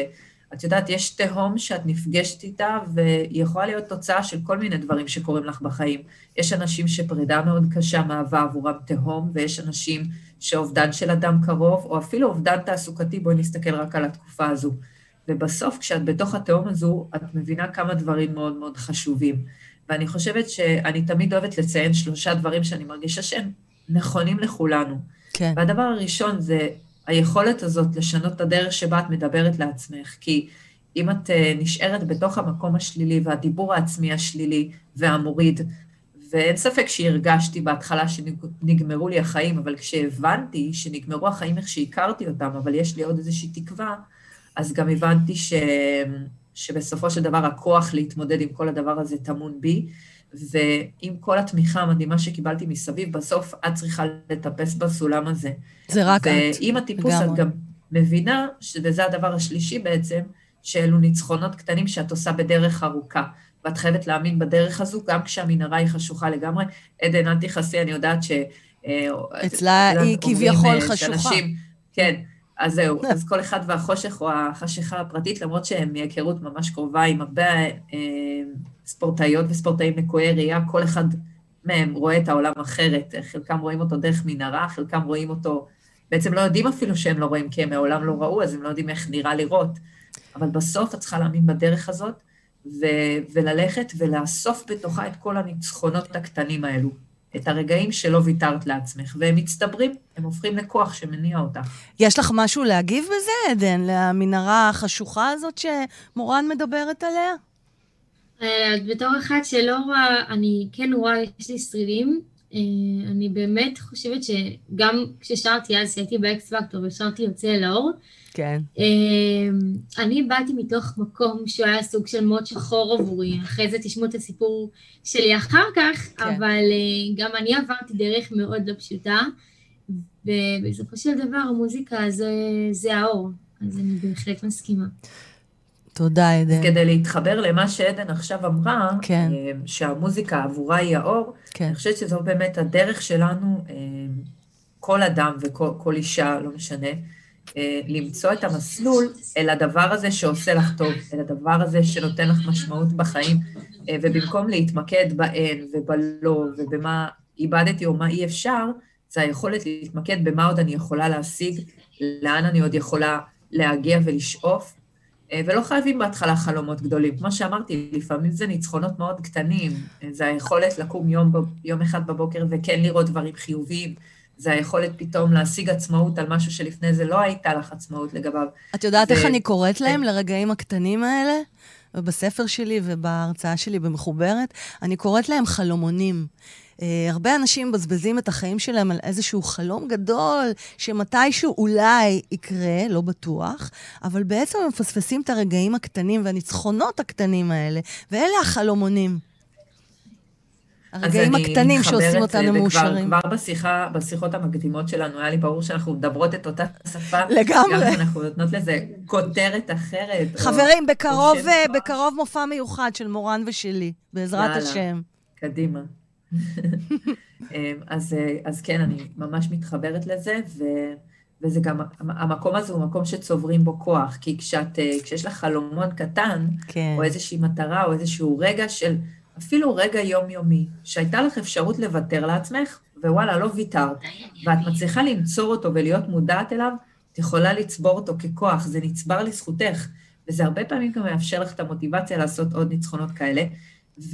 את יודעת, יש תהום שאת נפגשת איתה, והיא יכולה להיות תוצאה של כל מיני דברים שקורים לך בחיים. יש אנשים שפרידה מאוד קשה מהווה עבורם תהום, ויש אנשים שאובדן של אדם קרוב, או אפילו אובדן תעסוקתי, בואי נסתכל רק על התקופה הזו. ובסוף, כשאת בתוך התהום הזו, את מבינה כמה דברים מאוד מאוד חשובים. ואני חושבת שאני תמיד אוהבת לציין שלושה דברים שאני מרגישה שהם נכונים לכולנו. כן. והדבר הראשון זה היכולת הזאת לשנות את הדרך שבה את מדברת לעצמך, כי אם את אה, נשארת בתוך המקום השלילי והדיבור העצמי השלילי והמוריד, ואין ספק שהרגשתי בהתחלה שנגמרו לי החיים, אבל כשהבנתי שנגמרו החיים איך שהכרתי אותם, אבל יש לי עוד איזושהי תקווה, אז גם הבנתי ש... שבסופו של דבר הכוח להתמודד עם כל הדבר הזה טמון בי, ועם כל התמיכה המדהימה שקיבלתי מסביב, בסוף את צריכה לטפס בסולם הזה. זה רק את. ועם הטיפוס את גם מבינה, וזה הדבר השלישי בעצם, שאלו ניצחונות קטנים שאת עושה בדרך ארוכה. ואת חייבת להאמין בדרך הזו, גם כשהמנהרה היא חשוכה לגמרי. עדן, אל תכעסי, אני יודעת ש... אה, אצלה היא כביכול אה, חשוכה. שאנשים, כן, אז זהו, אז כל אחד והחושך או החשיכה הפרטית, למרות שהם מהיכרות ממש קרובה עם הרבה אה, ספורטאיות וספורטאים לקויי ראייה, כל אחד מהם רואה את העולם אחרת. חלקם רואים אותו דרך מנהרה, חלקם רואים אותו, בעצם לא יודעים אפילו שהם לא רואים, כי הם מעולם לא ראו, אז הם לא יודעים איך נראה לראות. אבל בסוף את צריכה להאמין בדרך הזאת, ו- וללכת ולאסוף בתוכה את כל הניצחונות הקטנים האלו. את הרגעים שלא ויתרת לעצמך, והם מצטברים, הם הופכים לכוח שמניע אותך. יש לך משהו להגיב בזה, עדן, למנהרה החשוכה הזאת שמורן מדברת עליה? אה, בתור אחת שלא רואה, אני כן רואה, יש לי שרידים. אה, אני באמת חושבת שגם כששרתי אז, כשהייתי באקס פקטור ושרתי יוצא לאור, כן. אה, אני באתי מתוך מקום שהוא היה סוג של מאוד שחור עבורי. אחרי זה תשמעו את הסיפור שלי אחר כך, כן. אבל גם אני עברתי דרך מאוד לא פשוטה, ובסופו של דבר המוזיקה זה, זה האור, אז אני בהחלט מסכימה. תודה, עדן. כדי להתחבר למה שעדן עכשיו אמרה, כן. אה, שהמוזיקה עבורה היא האור, כן. אני חושבת שזו באמת הדרך שלנו, אה, כל אדם וכל אישה, לא משנה, אה, למצוא את המסלול אל הדבר הזה שעושה לך טוב, אל הדבר הזה שנותן לך משמעות בחיים, ובמקום להתמקד באין ובלא ובמה איבדתי או מה אי אפשר, זה היכולת להתמקד במה עוד אני יכולה להשיג, לאן אני עוד יכולה להגיע ולשאוף, אה, ולא חייבים בהתחלה חלומות גדולים. כמו שאמרתי, לפעמים זה ניצחונות מאוד קטנים. אה, זה היכולת לקום יום, יום אחד בבוקר וכן לראות דברים חיוביים. זה היכולת פתאום להשיג עצמאות על משהו שלפני זה לא הייתה לך עצמאות לגביו. את יודעת ו... איך אני קוראת להם, לרגעים הקטנים האלה? ובספר שלי ובהרצאה שלי במחוברת, אני קוראת להם חלומונים. Uh, הרבה אנשים מבזבזים את החיים שלהם על איזשהו חלום גדול, שמתישהו אולי יקרה, לא בטוח, אבל בעצם הם מפספסים את הרגעים הקטנים והניצחונות הקטנים האלה, ואלה החלומונים. הרגעים הקטנים שעושים אותנו מאושרים. כבר בשיחה, בשיחות המקדימות שלנו, היה לי ברור שאנחנו מדברות את אותה שפה. לגמרי. גם אנחנו נותנות לזה כותרת אחרת. חברים, או, בקרוב, או בקרוב מופע מיוחד של מורן ושלי, בעזרת יאללה, השם. קדימה. אמ, אז, אז כן, אני ממש מתחברת לזה, ו, וזה גם, המקום הזה הוא מקום שצוברים בו כוח, כי כשאת, כשיש לך חלומון קטן, כן. או איזושהי מטרה, או איזשהו רגע של, אפילו רגע יומיומי, שהייתה לך אפשרות לוותר לעצמך, ווואלה, לא ויתרת, ואת מצליחה למצוא אותו ולהיות מודעת אליו, את יכולה לצבור אותו ככוח, זה נצבר לזכותך. וזה הרבה פעמים גם מאפשר לך את המוטיבציה לעשות עוד ניצחונות כאלה.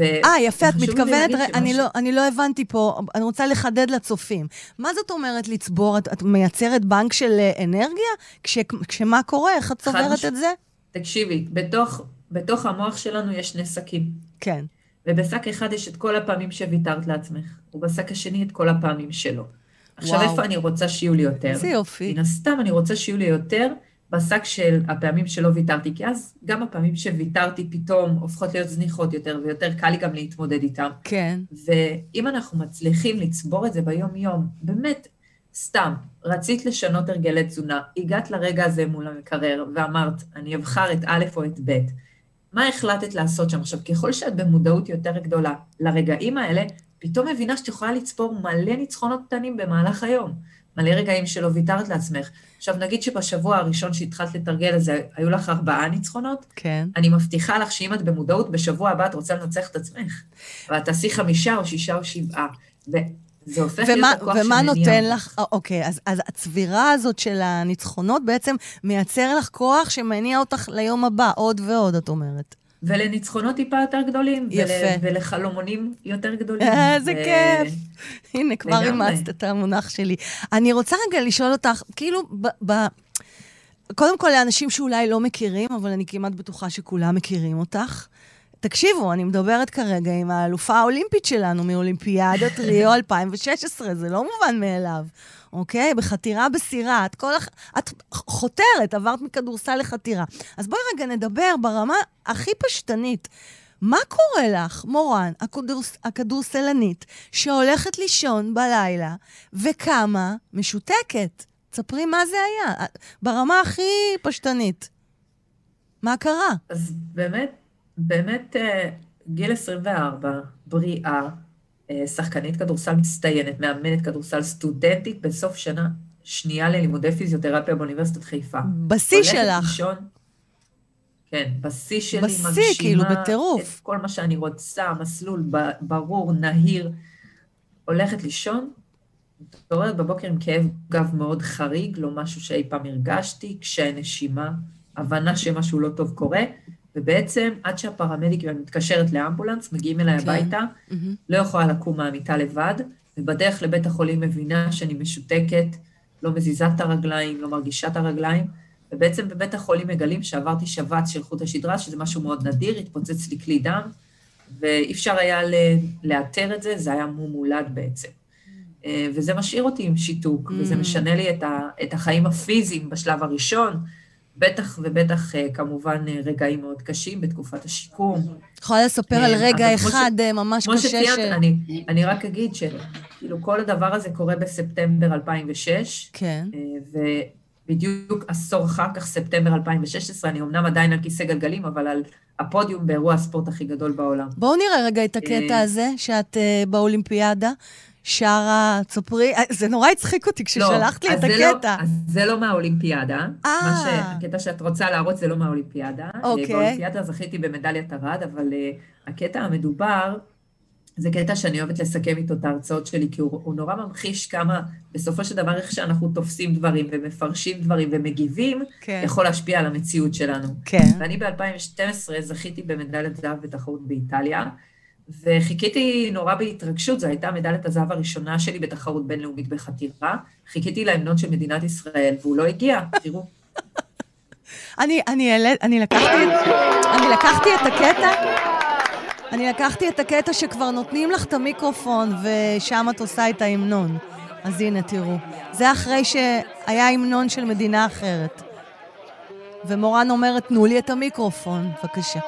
אה, יפה, את מתכוונת, אני, לא, אני לא הבנתי פה, אני רוצה לחדד לצופים. מה זאת אומרת לצבור? את, את מייצרת בנק של אה, אנרגיה? כש, כשמה קורה? איך את צוברת. את זה? תקשיבי, בתוך, בתוך המוח שלנו יש שני שקים. כן. ובשק אחד יש את כל הפעמים שוויתרת לעצמך, ובשק השני את כל הפעמים שלו. עכשיו, וואו. איפה אני רוצה שיהיו לי יותר? איזה יופי. מן הסתם אני רוצה שיהיו לי יותר בשק של הפעמים שלא ויתרתי, כי אז גם הפעמים שוויתרתי פתאום הופכות להיות זניחות יותר, ויותר קל לי גם להתמודד איתן. כן. ואם אנחנו מצליחים לצבור את זה ביום-יום, באמת, סתם, רצית לשנות הרגלי תזונה, הגעת לרגע הזה מול המקרר ואמרת, אני אבחר את א' או את ב', מה החלטת לעשות שם? עכשיו, ככל שאת במודעות יותר גדולה לרגעים האלה, פתאום מבינה שאת יכולה לצפור מלא ניצחונות קטנים במהלך היום. מלא רגעים שלא ויתרת לעצמך. עכשיו, נגיד שבשבוע הראשון שהתחלת לתרגל לזה, היו לך ארבעה ניצחונות? כן. אני מבטיחה לך שאם את במודעות, בשבוע הבא את רוצה לנצח את עצמך. ואת תעשי חמישה או שישה או שבעה. וזה הופך ומה, להיות הכוח שמניע. ומה נותן לך, אוקיי, אז, אז הצבירה הזאת של הניצחונות בעצם מייצר לך כוח שמניע אותך ליום הבא, עוד ועוד, את אומרת. ולניצחונות טיפה יותר גדולים. יפה. ול, ולחלומונים יותר גדולים. איזה ו... כיף. הנה, כבר אימצת את המונח שלי. אני רוצה רגע לשאול אותך, כאילו, ב... ב... קודם כל, לאנשים שאולי לא מכירים, אבל אני כמעט בטוחה שכולם מכירים אותך. תקשיבו, אני מדברת כרגע עם האלופה האולימפית שלנו מאולימפיאדת ריו 2016, זה לא מובן מאליו. אוקיי? בחתירה בסירה. את כל... את חותרת, עברת מכדורסל לחתירה. אז בואי רגע נדבר ברמה הכי פשטנית. מה קורה לך, מורן, הכדורס, הכדורסלנית, שהולכת לישון בלילה וקמה משותקת? תספרי מה זה היה, ברמה הכי פשטנית. מה קרה? אז באמת, באמת, אה, גיל 24, בריאה, אה, שחקנית כדורסל מצטיינת, מאמנת כדורסל סטודנטית בסוף שנה שנייה ללימודי פיזיותרפיה באוניברסיטת חיפה. בשיא שלך. לישון, כן, בשיא שלי, בשיא, מגשימה כאילו, בטירוף. את כל מה שאני רוצה, מסלול ברור, נהיר. הולכת לישון, מתעוררת בבוקר עם כאב גב מאוד חריג, לא משהו שאי פעם הרגשתי, קשיי נשימה, הבנה שמשהו לא טוב קורה, ובעצם עד שהפרמדיקים, אני מתקשרת לאמבולנס, מגיעים אליי כן. הביתה, mm-hmm. לא יכולה לקום מהמיטה לבד, ובדרך לבית החולים מבינה שאני משותקת, לא מזיזה את הרגליים, לא מרגישה את הרגליים, ובעצם בבית החולים מגלים שעברתי שבץ של חוט השדרה, שזה משהו מאוד נדיר, התפוצץ לי כלי דם, ואי אפשר היה לאתר את זה, זה היה מום מולד בעצם. אה, וזה משאיר אותי עם שיתוק, mm. וזה משנה לי את, ה, את החיים הפיזיים בשלב הראשון, בטח ובטח אה, כמובן אה, רגעים מאוד קשים בתקופת השיקום. יכולה לספר על רגע אחד ש... ממש קשה שציינת, ש... אני, אני רק אגיד שכאילו כל הדבר הזה קורה בספטמבר 2006. כן. ובדיוק עשור אחר כך, ספטמבר 2016, אני אמנם עדיין על כיסא גלגלים, אבל על הפודיום באירוע הספורט הכי גדול בעולם. בואו נראה רגע את הקטע הזה, שאת באולימפיאדה. שרה, תספרי, אה, זה נורא הצחיק אותי כששלחת לא, לי את לא- הקטע. לא, אז זה לא מהאולימפיאדה. אה. הקטע שאת רוצה להראות זה לא מהאולימפיאדה. אוקיי. באולימפיאדה זכיתי במדליית ארד, אבל uh, הקטע המדובר, זה קטע שאני אוהבת לסכם איתו את ההרצאות שלי, כי הוא, הוא נורא ממחיש כמה, בסופו של דבר, איך שאנחנו תופסים דברים ומפרשים דברים ומגיבים, כן. יכול להשפיע על המציאות שלנו. כן. ואני ב-2012 זכיתי במדליית זהב בתחרות באיטליה. וחיכיתי נורא בהתרגשות, זו הייתה מדליית הזהב הראשונה שלי בתחרות בינלאומית בחתירה. חיכיתי להמנון של מדינת ישראל, והוא לא הגיע, תראו. אני, אני, אני, לקחתי, אני לקחתי את הקטע, אני לקחתי את הקטע שכבר נותנים לך את המיקרופון ושם את עושה את ההמנון. אז הנה, תראו. זה אחרי שהיה המנון של מדינה אחרת. ומורן אומרת, תנו לי את המיקרופון, בבקשה.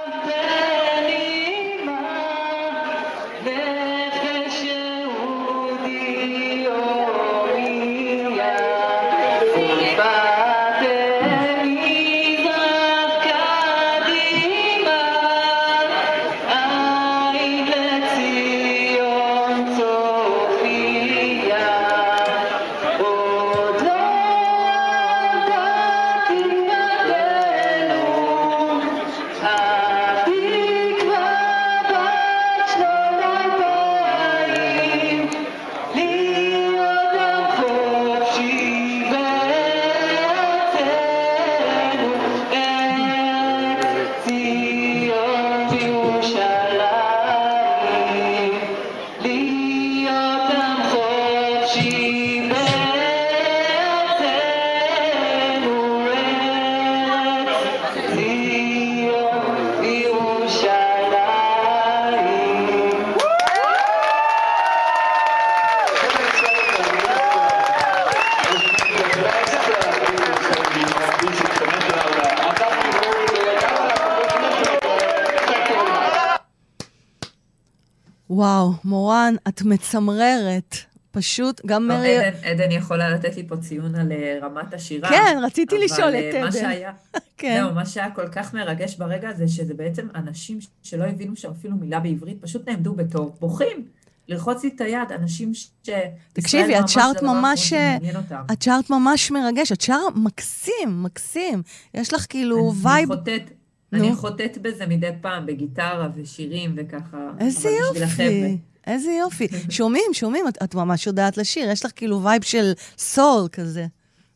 מורן, את מצמררת. פשוט, גם לא, מרי... עדן, עדן יכולה לתת לי פה ציון על אה, רמת השירה. כן, רציתי אבל, לשאול אה, את מה עדן. שהיה, כן. זהו, מה שהיה כל כך מרגש ברגע הזה, שזה בעצם אנשים שלא הבינו שם אפילו מילה בעברית, פשוט נעמדו בתור, בוכים. ללחוץ לי את היד, אנשים ש... תקשיבי, את שרת ממש... מעניין אותם. את שרת ממש מרגש, את שרה מקסים, מקסים. יש לך כאילו vibe... אני חוטאת בזה מדי פעם, בגיטרה ושירים וככה. איזה אבל. יופי, איזה יופי. שומעים, שומעים, את, את ממש יודעת לשיר, יש לך כאילו vibe של soul כזה.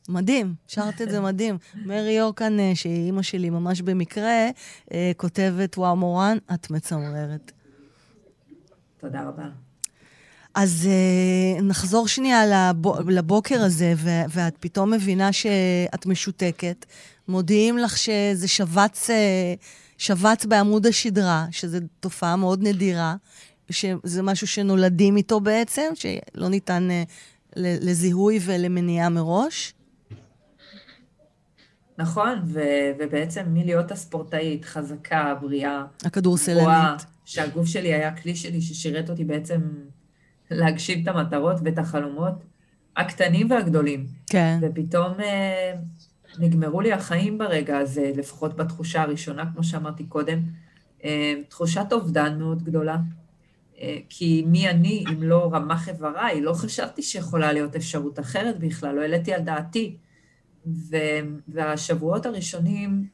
מדהים, שרת את זה מדהים. מרי יורקן, אה, שהיא אימא שלי ממש במקרה, אה, כותבת, וואו, מורן, את מצמררת. תודה רבה. אז אה, נחזור שנייה לבו, לבוקר הזה, ו- ואת פתאום מבינה שאת משותקת. מודיעים לך שזה שבץ, אה, שבץ בעמוד השדרה, שזו תופעה מאוד נדירה, שזה משהו שנולדים איתו בעצם, שלא ניתן uh, לזיהוי ולמניעה מראש. נכון, ו- ובעצם מלהיות הספורטאית, חזקה, בריאה, גבוהה, הכדורסלנית. שהגוף שלי היה כלי שלי ששירת אותי בעצם להגשים את המטרות ואת החלומות הקטנים והגדולים. כן. ופתאום אה, נגמרו לי החיים ברגע הזה, לפחות בתחושה הראשונה, כמו שאמרתי קודם, אה, תחושת אובדן מאוד גדולה. אה, כי מי אני אם לא רמ"ח איבריי? לא חשבתי שיכולה להיות אפשרות אחרת בכלל, לא העליתי על דעתי. ו- והשבועות הראשונים,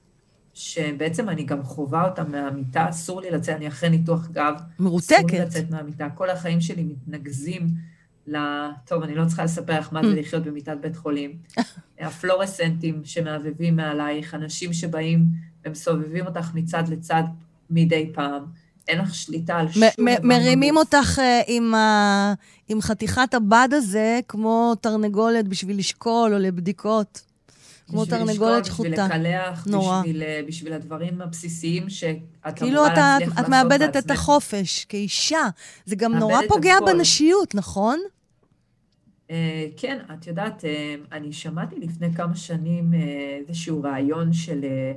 שבעצם אני גם חווה אותם מהמיטה, אסור לי לצאת, אני אחרי ניתוח גב. אסור לי מרותקת. לצאת מהמיטה. כל החיים שלי מתנקזים ל... טוב, אני לא צריכה לספר לך מה זה לחיות במיטת בית חולים. הפלורסנטים שמהבהבים מעלייך, אנשים שבאים ומסובבים אותך מצד לצד מדי פעם. אין לך שליטה על שום דבר. מרימים. אותך uh, עם, ה- עם חתיכת הבד הזה, כמו תרנגולת בשביל לשקול או לבדיקות. כמו תרנגולת שחוטה. בשביל לקלח, נורא. בשביל, אה, בשביל הדברים הבסיסיים שאת כאילו אתה, את לעשות מאבדת את. החופש כאישה. זה גם נורא פוגע הכל. בנשיות, נכון? אה, כן, את יודעת, אה, אני שמעתי לפני כמה שנים אה, איזשהו רעיון של, אה,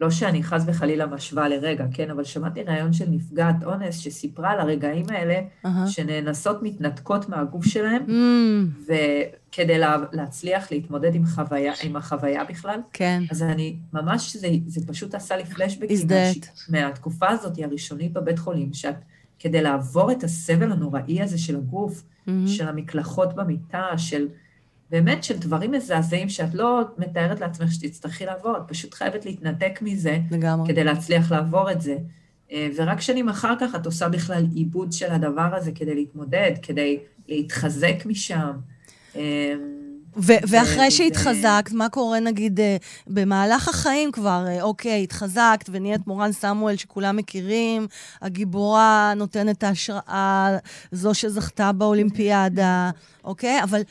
לא שאני חס וחלילה משווה לרגע, כן, אבל שמעתי רעיון של נפגעת אונס שסיפרה על הרגעים האלה, אהה. שנאנסות מתנתקות מהגוף שלהם, Mm, וכדי לה, להצליח להתמודד עם, חוויה, עם החוויה בכלל. כן. אז אני, ממש, זה, זה פשוט עשה לי פלשבקים הזדהית. מהתקופה הזאת, הראשונית בבית חולים, שאת, כדי לעבור את הסבל הנוראי הזה של הגוף, מהמם. של המקלחות במיטה, של באמת של דברים מזעזעים שאת לא מתארת לעצמך שתצטרכי לעבור, את פשוט חייבת להתנתק מזה לגמרי. כדי להצליח לעבור את זה. אה, ורק שנים אחר כך את עושה בכלל עיבוד של הדבר הזה כדי להתמודד, כדי להתחזק משם. אה, ו- ואחרי שהתחזקת, מה קורה נגיד אה, במהלך החיים כבר, אוקיי, התחזקת ונהיית מורן סמואל שכולם מכירים, הגיבורה נותנת ההשראה, זו שזכתה באולימפיאדה, אוקיי? אבל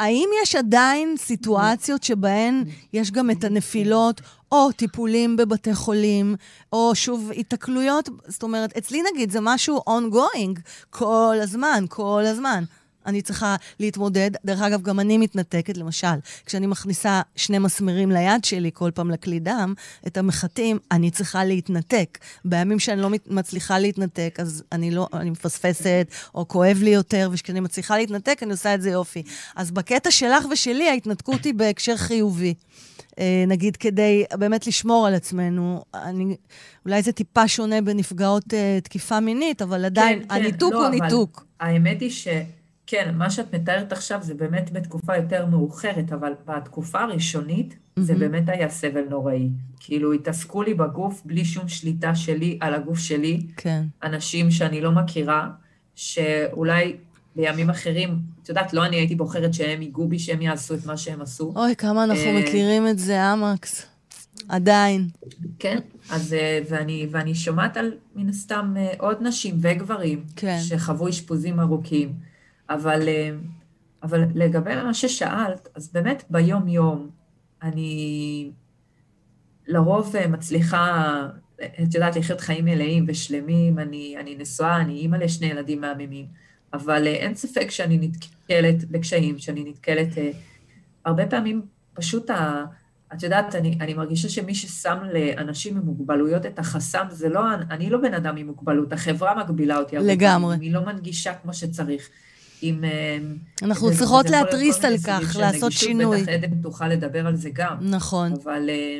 האם יש עדיין סיטואציות שבהן יש גם את הנפילות, או טיפולים בבתי חולים, או שוב התקלויות? זאת אומרת, אצלי נגיד זה משהו ongoing, כל הזמן, כל הזמן. אני צריכה להתמודד. דרך אגב, גם אני מתנתקת, למשל, כשאני מכניסה שני מסמרים ליד שלי כל פעם לכלי דם, את המחטים, אני צריכה להתנתק. בימים שאני לא מצליחה להתנתק, אז אני לא, אני מפספסת, או כואב לי יותר, וכשאני מצליחה להתנתק, אני עושה את זה יופי. אז בקטע שלך ושלי, ההתנתקות היא בהקשר חיובי. אה, נגיד, כדי באמת לשמור על עצמנו. אני, אולי זה טיפה שונה בנפגעות אה, תקיפה מינית, אבל עדיין, כן, כן, הניתוק לא, הוא אבל ניתוק. האמת היא שכן, מה שאת מתארת עכשיו זה באמת בתקופה יותר מאוחרת, אבל בתקופה הראשונית זה מהמם. באמת היה סבל נוראי. כאילו, התעסקו לי בגוף בלי שום שליטה שלי על הגוף שלי, כן. אנשים שאני לא מכירה, שאולי בימים אחרים, את יודעת, לא אני הייתי בוחרת שהם ייגעו בי, שהם יעשו את מה שהם עשו. אוי, כמה אנחנו אה, מכירים את זה, אמקס. עדיין. כן, אז, אה, ואני, ואני שומעת על, מן הסתם, אה, עוד נשים וגברים, כן. שחוו אשפוזים ארוכים, אבל, אה, אבל לגבי מה ששאלת, אז באמת ביום-יום אני לרוב אה, מצליחה, אה, את יודעת, לחיות חיים מלאים ושלמים, אני, אני נשואה, אני אימא לשני ילדים מהממים, אבל אין ספק שאני נתקלת בקשיים, שאני נתקלת, הרבה פעמים פשוט ה... את יודעת, אני, אני מרגישה שמי ששם לאנשים עם מוגבלויות את החסם, זה לא, אני לא בן אדם עם מוגבלות, החברה מגבילה אותי. לגמרי. היא לא מנגישה כמו שצריך. עם... אה, אנחנו צריכות להתריס על כך, לעשות שינוי. בטח עדן תוכל לדבר על זה גם. נכון. אבל, אה,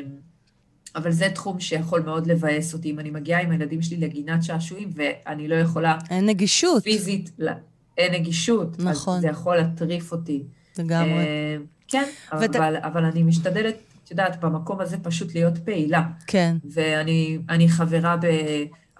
אבל זה תחום שיכול מאוד לבאס אותי. אם אני מגיעה עם הילדים שלי לגינת שעשועים, ואני לא יכולה... אין נגישות. פיזית, אין נגישות. נכון. אז זה יכול להטריף אותי. לגמרי. אה, כן, ות... אבל, אבל אני משתדלת, את יודעת, במקום הזה פשוט להיות פעילה. כן. ואני חברה ב...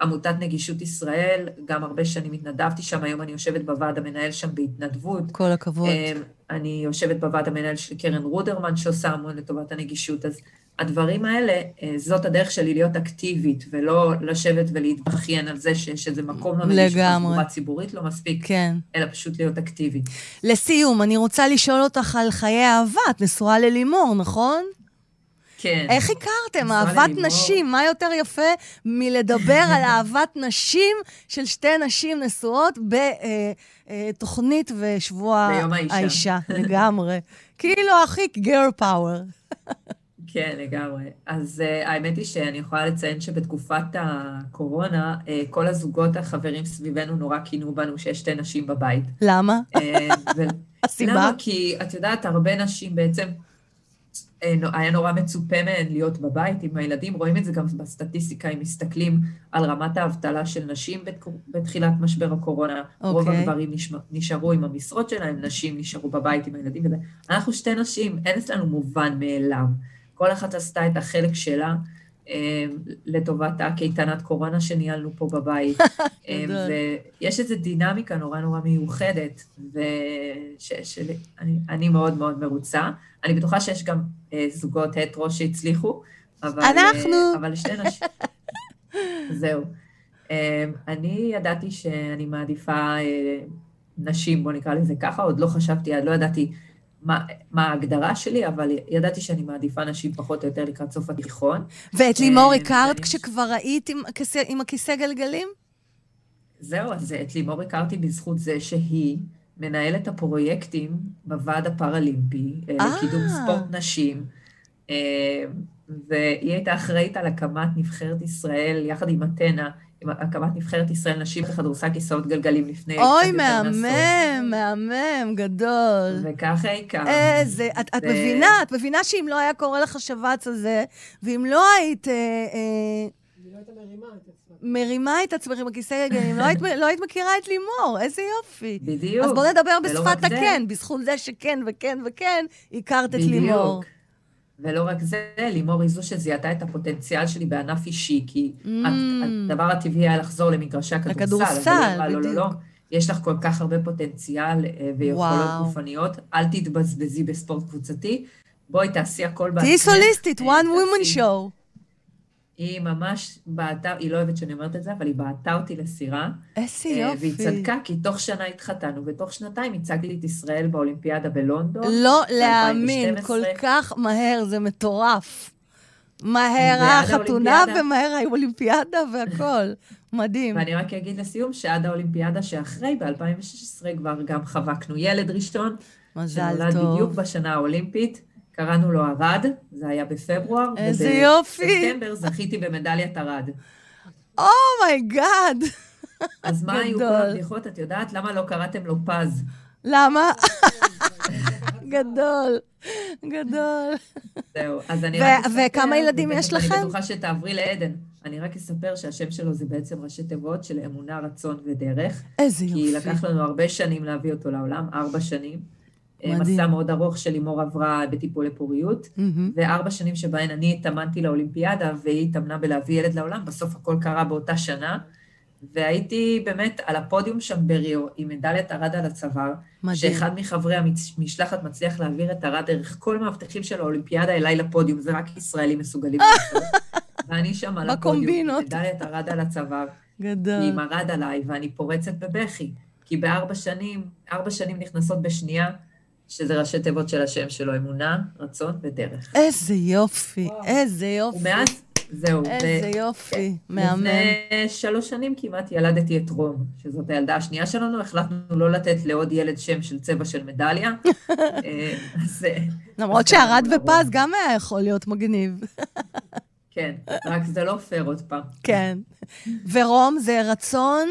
עמותת נגישות ישראל, גם הרבה שנים התנדבתי שם, היום אני יושבת בוועד המנהל שם בהתנדבות. כל הכבוד. אמ, אני יושבת בוועד המנהל של קרן רודרמן, שעושה המון לטובת הנגישות. אז הדברים האלה, אה, זאת הדרך שלי להיות אקטיבית, ולא לשבת ולהתבכיין על זה שיש איזה מקום לא נגיש, תחבורה ציבורית לא מספיק, כן. אלא פשוט להיות אקטיבית. לסיום, אני רוצה לשאול אותך על חיי אהבה. את נשואה ללימור, נכון? כן. איך הכרתם? אהבת. נשים, מה יותר יפה מלדבר על אהבת נשים של שתי נשים נשואות בתוכנית אה, אה, ושבוע ביום האישה. האישה, לגמרי. כאילו הכי גר פאוור. כן, לגמרי. אז uh, האמת היא שאני יכולה לציין שבתקופת הקורונה, uh, כל הזוגות החברים סביבנו נורא כינו בנו שיש שתי נשים בבית. למה? Uh, ו... הסיבה? למה? כי את יודעת, הרבה נשים בעצם היה נורא מצופה מהן להיות בבית עם הילדים, רואים את זה גם בסטטיסטיקה, אם מסתכלים על רמת האבטלה של נשים בתחילת משבר הקורונה. Okay. רוב אוקיי. הגברים נשארו עם המשרות שלהם, נשים נשארו בבית עם הילדים. אנחנו שתי נשים, אין אצלנו מובן מאליו. כל אחת עשתה את החלק שלה. אמ, לטובת הקייטנת קורונה שניהלנו פה בבית. אמ, ויש איזו דינמיקה נורא נורא מיוחדת, ושאני מאוד מאוד מרוצה. אני בטוחה שיש גם אה, זוגות הטרו שהצליחו, אבל... אנחנו! אה, אבל שתי נשים... זהו. אמ, אני ידעתי שאני מעדיפה אה, נשים, בוא נקרא לזה ככה, עוד לא חשבתי, עוד לא ידעתי מה, מה ההגדרה שלי, אבל ידעתי שאני מעדיפה נשים פחות או יותר לקראת סוף התיכון. ואת לימור הכרת כשכבר היית עם, עם הכיסא גלגלים? זהו, אז את לימור הכרתי בזכות זה שהיא מנהלת הפרויקטים בוועד הפראלימפי אה, לקידום ספורט נשים, אה, והיא הייתה אחראית על הקמת נבחרת ישראל יחד עם אתנה. הקמת נבחרת ישראל נשים בכדורסל כיסאות גלגלים לפני... אוי, מהמם, מהמם, גדול. וככה הכרנו. איזה, את, את מבינה, את מבינה שאם לא היה קורה לך השבץ הזה, ואם לא היית... אה, אה, לא מרימה את עצמך עם הכיסא גלגלים, לא, לא היית מכירה את לימור, איזה יופי. בדיוק. אז בוא נדבר בשפת הכן, בזכות זה שכן וכן וכן, הכרת את לימור. בדיוק. ולא רק זה, לימור היא זו שזיהתה את הפוטנציאל שלי בענף אישי, כי mm. הדבר הטבעי היה לחזור למגרשי הכדורסל. הכדורסל, בדיוק. לא, לא, לא, יש לך כל כך הרבה פוטנציאל אה, ויכולות גופניות, אל תתבזבזי בספורט קבוצתי, בואי תעשי הכל בעצמך. תהיי סוליסטית, one woman show. היא ממש בעטה, היא לא אוהבת שאני אומרת את זה, אבל היא בעטה אותי לסירה. איזה אה, יופי. והיא צדקה, כי תוך שנה התחתנו, ותוך שנתיים הצגתי את ישראל באולימפיאדה בלונדון. לא להאמין, כל כך מהר, זה מטורף. מהר החתונה ומהר האולימפיאדה והכול. מדהים. ואני רק אגיד לסיום שעד האולימפיאדה שאחרי, ב-2016 כבר גם חבקנו ילד ראשון. מזל טוב. שנולד בדיוק בשנה האולימפית. קראנו לו ארד, זה היה בפברואר. איזה יופי. ובספטמבר זכיתי במדליית ארד. Oh my God. Oh אז מה היו כל הבדיחות? את יודעת למה לא קראתם לו פז? למה? גדול, גדול. זהו, אז אני רק אספר... וכמה ילדים יש לכם? אני בטוחה שתעברי לעדן. אני רק אספר שהשם שלו זה בעצם ראשי תיבות של אמונה, רצון ודרך. איזה יופי. כי לקח לנו הרבה שנים להביא אותו לעולם, ארבע שנים. אה, מדהים. מסע מאוד ארוך שלימור עברה בטיפולי פוריות, mm-hmm. וארבע שנים שבהן אני התאמנתי לאולימפיאדה, והיא התאמנה בלהביא ילד לעולם, בסוף הכל קרה באותה שנה. והייתי באמת על הפודיום שם בריו, עם מדליית ארד על הצוואר, מדהים. שאחד מחברי המשלחת מצליח להעביר את ארד דרך כל מאבטחים של האולימפיאדה אליי לפודיום, זה רק ישראלים מסוגלים לעשות. ואני שם על הפודיום, עם מדליית ארד על הצוואר. גדול. עם ארד עליי, ואני פורצת בבכי. כי בארבע שנים, ארבע שנים נכנסות בשנייה, שזה ראשי תיבות של השם שלו, אמונה, רצון ודרך. איזה יופי, וואו. איזה יופי. ומאז, זהו. איזה יופי, מהמם. לפני שלוש שנים כמעט ילדתי את רום, שזאת הילדה השנייה שלנו, החלטנו לא לתת לעוד ילד שם של צבע של מדליה. אה, אז... אה, למרות שערד ופז גם היה יכול להיות מגניב. כן, רק זה לא פייר עוד פעם. כן. ורום זה רצון,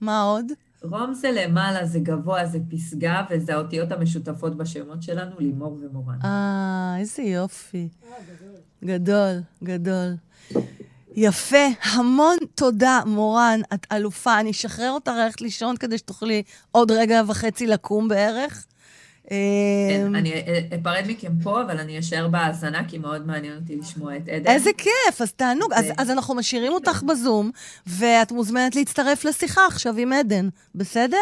מה עוד? רום זה למעלה, זה גבוה, זה פסגה, וזה האותיות המשותפות בשמות שלנו, לימור ומורן. אה, איזה יופי. גדול, גדול. יפה, המון תודה, מורן, את אלופה. אני אשחרר אותך ללכת לישון כדי שתוכלי עוד רגע וחצי לקום בערך. כן, אמ, אני אפרד מכם פה, אבל אני אשאר בהאזנה, כי מאוד מעניין אותי לשמוע את עדן. איזה כיף, אז תענוג. אז אנחנו משאירים אותך בזום, ואת מוזמנת להצטרף לשיחה עכשיו עם עדן, בסדר?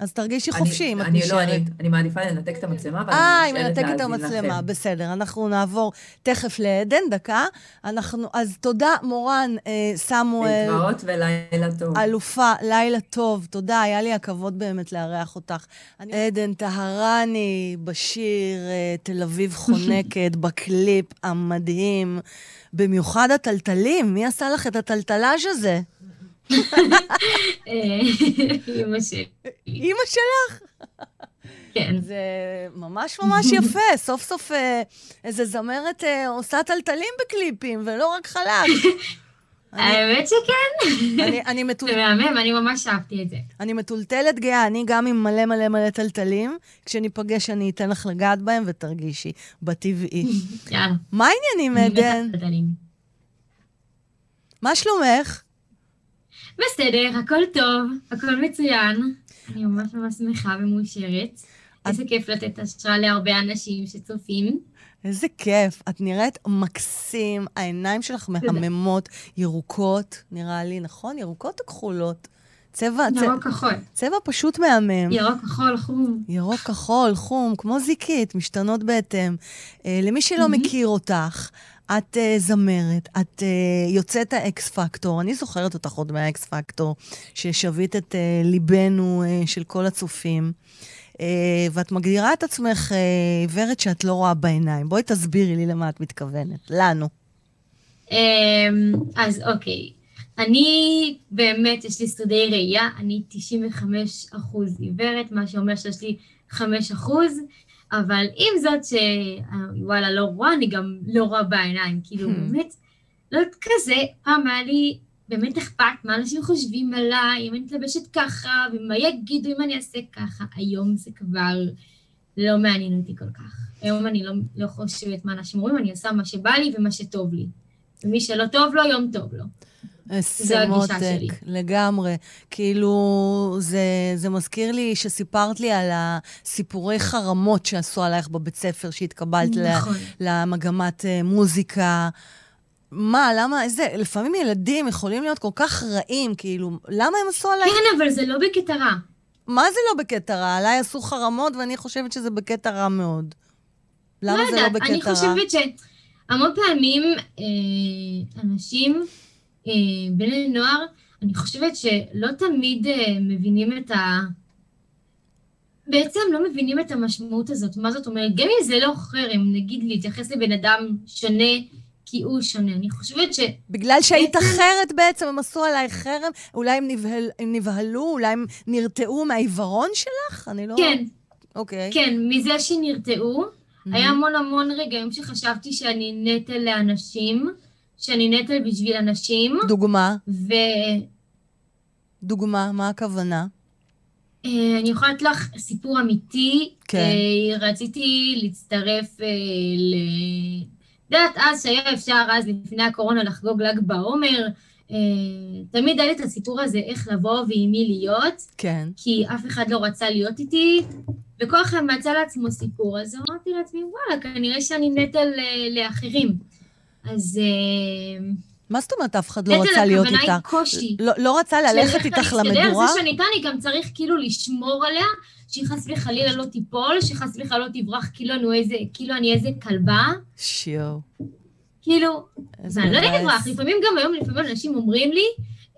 אז תרגישי אני- חופשי אם את אני נשארת. לא, אני- אני מעדיפה לנתק את המצלמה, אבל אה, אני היא נשארת מנתקת את להאזין המצלמה, לכם. בסדר. אנחנו נעבור תכף לעדן, דקה. אנחנו, אז תודה, מורן, אה, סמואל, להתראות ולילה טוב. אלופה, לילה טוב. תודה, היה לי הכבוד באמת לארח אותך. אני... עדן טהרני, בשיר אה, תל אביב חונקת, בקליפ המדהים. במיוחד הטלטלים, מי עשה לך את הטלטלאז' הזה? אה, אמא שלי. אימא שלך? כן. זה ממש ממש יפה. סוף סוף אה, איזה זמרת אה, עושה טלטלים בקליפים, ולא רק חלק. האמת שכן, אני- אני מטול- זה מהמם, אני ממש אהבתי את זה. אני מטולטלת גאה, אני גם עם מלא מלא מלא טלטלים. כשניפגש אני אתן לך לגעת בהם ותרגישי, בטבעי. יאללה. מה העניינים, עדן? מה שלומך? בסדר, הכל טוב, הכל מצוין. אני ממש ממש שמחה ומאושרת. איזה כיף לתת השראה להרבה אנשים שצופים. איזה כיף. את נראית מקסים, העיניים שלך מהממות, ירוקות, נראה לי, נכון? ירוקות או כחולות? צבע, ירוק כחול. צבע פשוט מהמם. ירוק כחול חום. ירוק, כחול, חום, כמו זיקית, משתנות בהתאם. Uh, למי שלא מהמם. מכיר אותך, את uh, זמרת, את uh, יוצאת האקס פקטור, אני זוכרת אותך עוד מהאקס פקטור, ששבית את uh, ליבנו uh, של כל הצופים. Uh, ואת מגדירה את עצמך uh, עיוורת שאת לא רואה בעיניים. בואי תסבירי לי למה את מתכוונת. לנו. אמ, אז אוקיי, אני באמת, יש לי שרידי ראייה, אני 95 אחוז עיוורת, מה שאומר שיש לי 5 אחוז, אבל עם זאת שוואלה לא רואה, אני גם לא רואה בעיניים, כאילו Hmm. באמת, לא כזה, פעם היה לי באמת אכפת מה אנשים חושבים עליי, אם אני מתלבשת ככה, ומה יגידו אם אני אעשה ככה, היום זה כבר לא מעניין אותי כל כך. היום אני לא, לא חושבת מה אנשים רואים, אני עושה מה שבא לי ומה שטוב לי. ומי שלא טוב לו, יום טוב לו. זה הגישה שלי. לגמרי. כאילו, זה, זה מזכיר לי שסיפרת לי על הסיפורי חרמות שעשו עלייך בבית ספר, שהתקבלת נכון. למגמת אה, מוזיקה. מה, למה, איזה, לפעמים ילדים יכולים להיות כל כך רעים, כאילו, למה הם עשו עלייך? כן, אבל זה לא בקטע רע. מה זה לא בקטע רע? עליי עשו חרמות, ואני חושבת שזה בקטע רע מאוד. למה זה לא יודעת, בקטע אני רע? חושבת שהמון פעמים אה, אנשים, אה, בני נוער, אני חושבת שלא תמיד אה, מבינים את ה... בעצם לא מבינים את המשמעות הזאת. מה זאת אומרת? גם אם זה לא חרם, נגיד להתייחס לבן אדם שונה כי הוא שונה. אני חושבת ש... בגלל שהיית בעצם- אחרת בעצם, הם עשו עלייך חרם? אולי הם, נבהל, הם נבהלו? אולי הם נרתעו מהעיוורון שלך? אני לא... כן, אוקיי. כן, מזה שנרתעו. היה המון המון רגעים שחשבתי שאני נטל לאנשים, שאני נטל בשביל אנשים, דוגמה, ואני דוגמה, מה הכוונה? יכולה לתת לך סיפור אמיתי. כן. אה, רציתי להצטרף אה, ל... יודעת, אז שהיה אפשר, אז לפני הקורונה, לחגוג ל"ג בעומר, אה, תמיד היה לי את הסיפור הזה, איך לבוא ועם מי להיות, כן. כי אף אחד לא רצה להיות איתי, וכל אחד מצא לעצמו סיפור, אז אמרתי לעצמי, וואלה, כנראה שאני נטל אה, לאחרים. אז אה, מה זאת אומרת אף אחד לא רצה להיות הכוונה היא? קושי. לא, לא רצה ללכת איתך למדורה? זה שאני איתה, אני גם צריך כאילו לשמור עליה, שהיא חס וחלילה לא תיפול, שחס וחלילה לא תברח כאילו אני איזה, כאילו אני איזה כלבה. שיו. כאילו, ואני לא מבאס. אברח, לפעמים גם היום, לפעמים אנשים אומרים לי,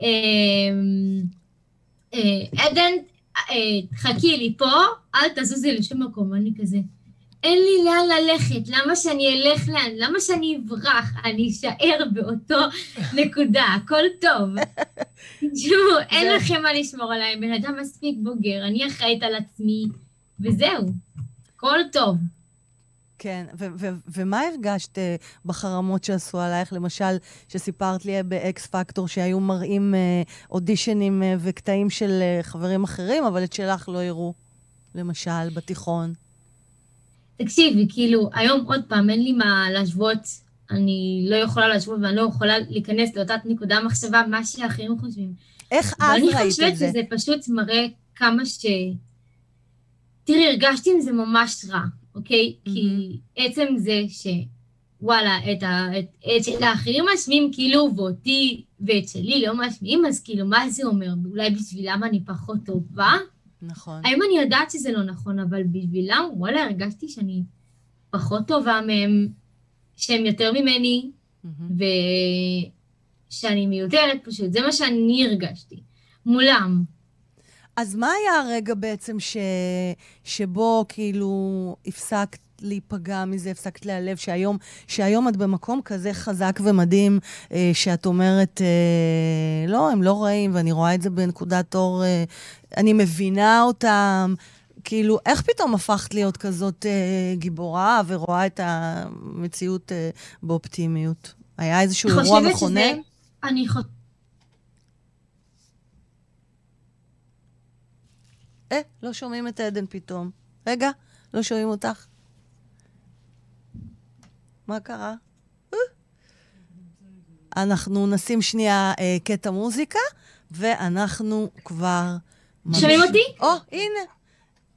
אמ, אה, עדן, אה, חכי לי פה, אל תזוזי לשום מקום, אני כזה, אין לי לאן ללכת, למה שאני אלך לאן? למה שאני אברח? אני אשאר באותו נקודה, הכל טוב. תשמעו, אין לכם מה לשמור עליי, בן אדם מספיק בוגר, אני אחראית על עצמי, וזהו, הכל טוב. כן, ומה הרגשת אה, בחרמות שעשו עלייך? למשל, שסיפרת לי באקס פקטור שהיו מראים אה, אודישנים אה, וקטעים של חברים אחרים, אבל את שלך לא הראו, למשל, בתיכון. תקשיבי, כאילו, היום עוד פעם, אין לי מה להשוות, אני לא יכולה להשוות ואני לא יכולה להיכנס לאותה נקודה מחשבה, מה שאחרים חושבים. איך אז ראית את זה? ואני חושבת שזה פשוט מראה כמה ש... תראי, הרגשתי עם זה ממש רע, אוקיי? Mm-hmm. כי עצם זה ש... וואלה, את, ה, את, את של האחרים משמיעים כאילו, ואותי ואת שלי לא משמיעים, אז כאילו, מה זה אומר? אולי בשבילם אני פחות טובה? נכון. היום אני יודעת שזה לא נכון, אבל בשבילם, וואלה, הרגשתי שאני פחות טובה מהם, שהם יותר ממני, mm-hmm. ושאני מיותרת פשוט. זה מה שאני הרגשתי, מולם. אז מה היה הרגע בעצם ש... שבו כאילו הפסקת להיפגע מזה, הפסקת להיעלב, שהיום, שהיום את במקום כזה חזק ומדהים, אה, שאת אומרת, אה, לא, הם לא רעים, ואני רואה את זה בנקודת אור, אה, אני מבינה אותם. כאילו, איך פתאום הפכת להיות כזאת אה, גיבורה ורואה את המציאות אה, באופטימיות? היה איזשהו אירוע מכונן? שזה... אני חושבת... אה, לא שומעים את עדן פתאום. רגע, לא שומעים אותך. מה קרה? אה? אנחנו נשים שנייה אה, קטע מוזיקה, ואנחנו כבר... שומעים אותי? או, הנה.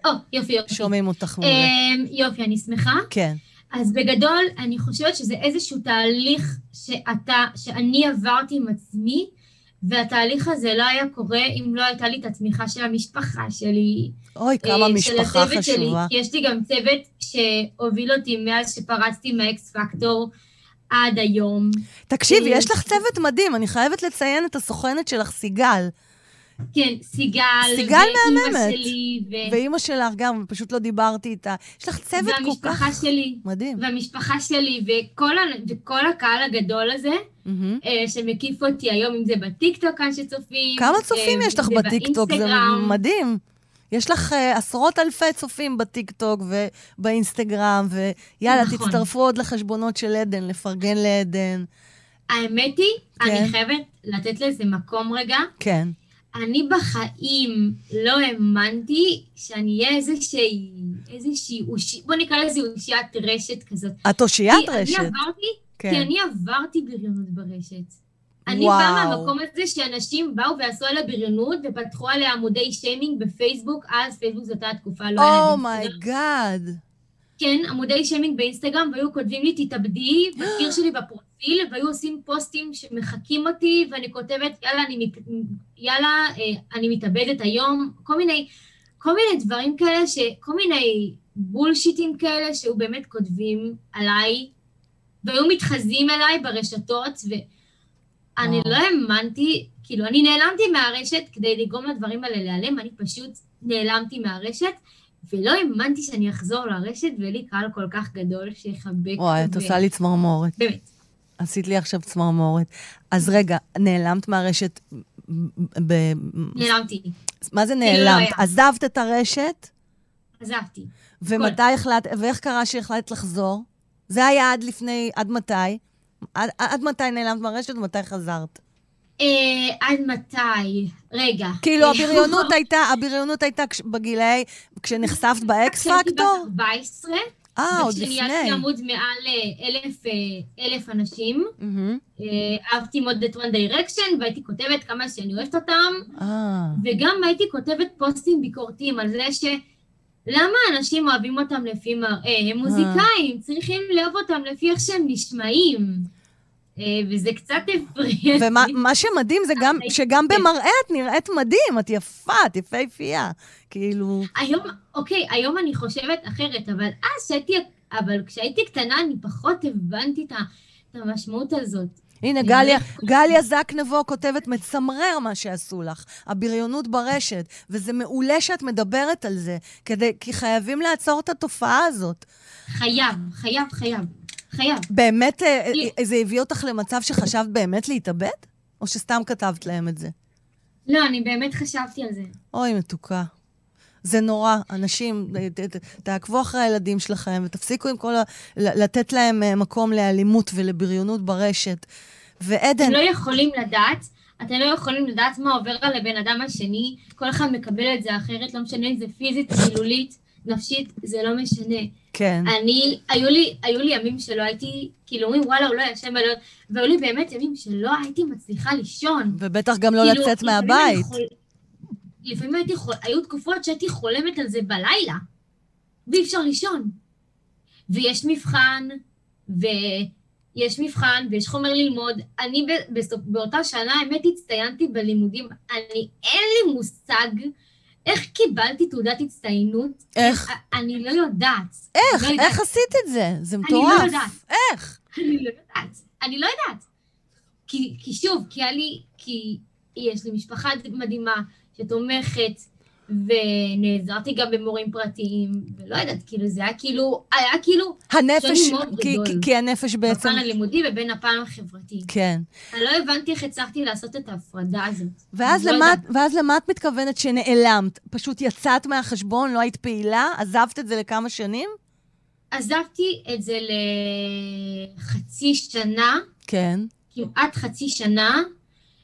או, יופי, יופי. שומעים אותך מעולה. אמ, יופי, אני שמחה. כן. אז בגדול, אני חושבת שזה איזשהו תהליך שאתה, שאני עברתי עם עצמי, והתהליך הזה לא היה קורה אם לא הייתה לי את התמיכה של המשפחה שלי. אוי, כמה אה, משפחה חשובה. שלי. יש לי גם צוות שהוביל אותי מאז שפרצתי מהאקס פקטור עד היום. תקשיבי, אה, יש לך צוות מדהים, אני חייבת לציין את הסוכנת שלך, סיגל. כן, סיגל. סיגל מהממת. שלי. ו... ואימא שלך גם, פשוט לא דיברתי איתה. יש לך צוות כל כך... והמשפחה שלי. מדהים. והמשפחה שלי, וכל, ה... וכל הקהל הגדול הזה, mm-hmm. שמקיף אותי היום, אם זה בטיקטוק כאן שצופים. כמה צופים יש לך בטיקטוק? זה מדהים. יש לך אה, עשרות אלפי צופים בטיקטוק ובאינסטגרם, ויאללה, נכון. תצטרפו עוד לחשבונות של עדן, לפרגן לעדן. האמת היא, כן. אני חייבת לתת לזה מקום רגע. כן. אני בחיים לא האמנתי שאני אהיה איזושהי, איזושהי, בוא נקרא לזה אושיית רשת כזאת. את אושיית רשת? אני עברתי, כן. כי אני עברתי בריונות ברשת. אני באה מהמקום הזה שאנשים באו ועשו עליה בריונות ופתחו עליה עמודי שיימינג בפייסבוק, אז פייסבוק זאת הייתה תקופה לא היה... Oh my God. כן, עמודי שיימינג באינסטגרם, והיו כותבים לי, תתאבדי, בקיר שלי בפרופיל, והיו עושים פוסטים שמחקים אותי, ואני כותבת, יאללה, אני, יאללה, אה, אני מתאבדת היום, כל מיני, כל מיני דברים כאלה, ש, כל מיני בולשיטים כאלה, שהיו באמת כותבים עליי, והיו מתחזים אליי ברשתות, ואני לא האמנתי, כאילו, אני נעלמתי מהרשת כדי לגרום לדברים האלה להיעלם, אני פשוט נעלמתי מהרשת. ולא האמנתי שאני אחזור לרשת, ויהיה לי קהל כל כך גדול שיחבק. וואי, את עושה לי צמרמורת. באמת. עשית לי עכשיו צמרמורת. אז רגע, נעלמת מהרשת ב... נעלמתי. מה זה כאילו לא נעלמת? עזבת את הרשת? עזבתי. ומתי החלטת, ואיך קרה שהחלטת לחזור? זה היה עד לפני, עד מתי? עד, עד מתי נעלמת מהרשת ומתי חזרת? אה, עד מתי? רגע. כאילו, הבריונות הייתה, הבריונות הייתה בגילאי, כשנחשפת באקס פקטור? כשהייתי בת 14. אה, עוד לפני. וכשניהלתי עמוד מעל אה, אלף, אה, אלף אנשים, אהבתי מאוד את one direction, והייתי כותבת כמה שאני אוהבת אותם, וגם הייתי כותבת פוסטים ביקורתיים על זה ש... למה אנשים אוהבים אותם לפי מראה? הם מוזיקאים, צריכים לאהוב אותם לפי איך שהם נשמעים. אה, וזה קצת הפריע. ומה שמדהים זה גם, שגם במראה את נראית מדהים, את יפה, את יפהפייה. כאילו... היום, אוקיי, היום אני חושבת אחרת, אבל אז שהייתי, אבל כשהייתי קטנה אני פחות הבנתי את המשמעות הזאת. הנה, גליה, גליה זק נבו כותבת, מצמרר מה שעשו לך, הבריונות ברשת, וזה מעולה שאת מדברת על זה, כדי, כי חייבים לעצור את התופעה הזאת. חייב, חייב, חייב, חייב. באמת, אה, אה, זה הביא אותך למצב שחשבת באמת להתאבד? או שסתם כתבת להם את זה? לא, אני באמת חשבתי על זה. אוי, מתוקה. זה נורא. אנשים, ת, תעקבו אחרי הילדים שלכם ותפסיקו עם כל ה... לתת להם אה, מקום לאלימות ולבריונות ברשת. ועדן... אתם לא יכולים לדעת, אתם לא יכולים לדעת מה עובר על הבן אדם השני, כל אחד מקבל את זה אחרת, לא משנה אם זה פיזית, מילולית, נפשית, זה לא משנה. כן. אני, היו לי, היו לי ימים שלא הייתי, כאילו אומרים, וואלה, הוא לא ישן בלילות, והיו לי באמת ימים שלא הייתי מצליחה לישון. ובטח גם לא כאילו, לצאת מהבית. חול... לפעמים הייתי, חול... היו תקופות שהייתי חולמת על זה בלילה, ואי אפשר לישון. ויש מבחן, ויש מבחן, ויש חומר ללמוד. אני בסופ... באותה שנה, האמת, הצטיינתי בלימודים. אני, אין לי מושג איך קיבלתי תעודת הצטיינות? איך? אני לא יודעת. איך? לא יודעת. איך עשית את זה? זה מטורף. אני לא יודעת. איך? אני לא יודעת. אני לא יודעת. כי, כי שוב, כי היה לי, כי יש לי משפחה מדהימה שתומכת, ונעזרתי גם במורים פרטיים, ולא יודעת, כאילו, זה היה כאילו, היה כאילו... הנפש, כי, כי, כי הנפש בעצם... בפן הלימודי ובין הפן החברתי. כן. אני לא הבנתי איך הצלחתי לעשות את ההפרדה הזאת. ואז, לא למה, ואז למה את מתכוונת שנעלמת? פשוט יצאת מהחשבון, לא היית פעילה? עזבת את זה לכמה שנים? עזבתי את זה לחצי שנה. כן. כמעט חצי שנה.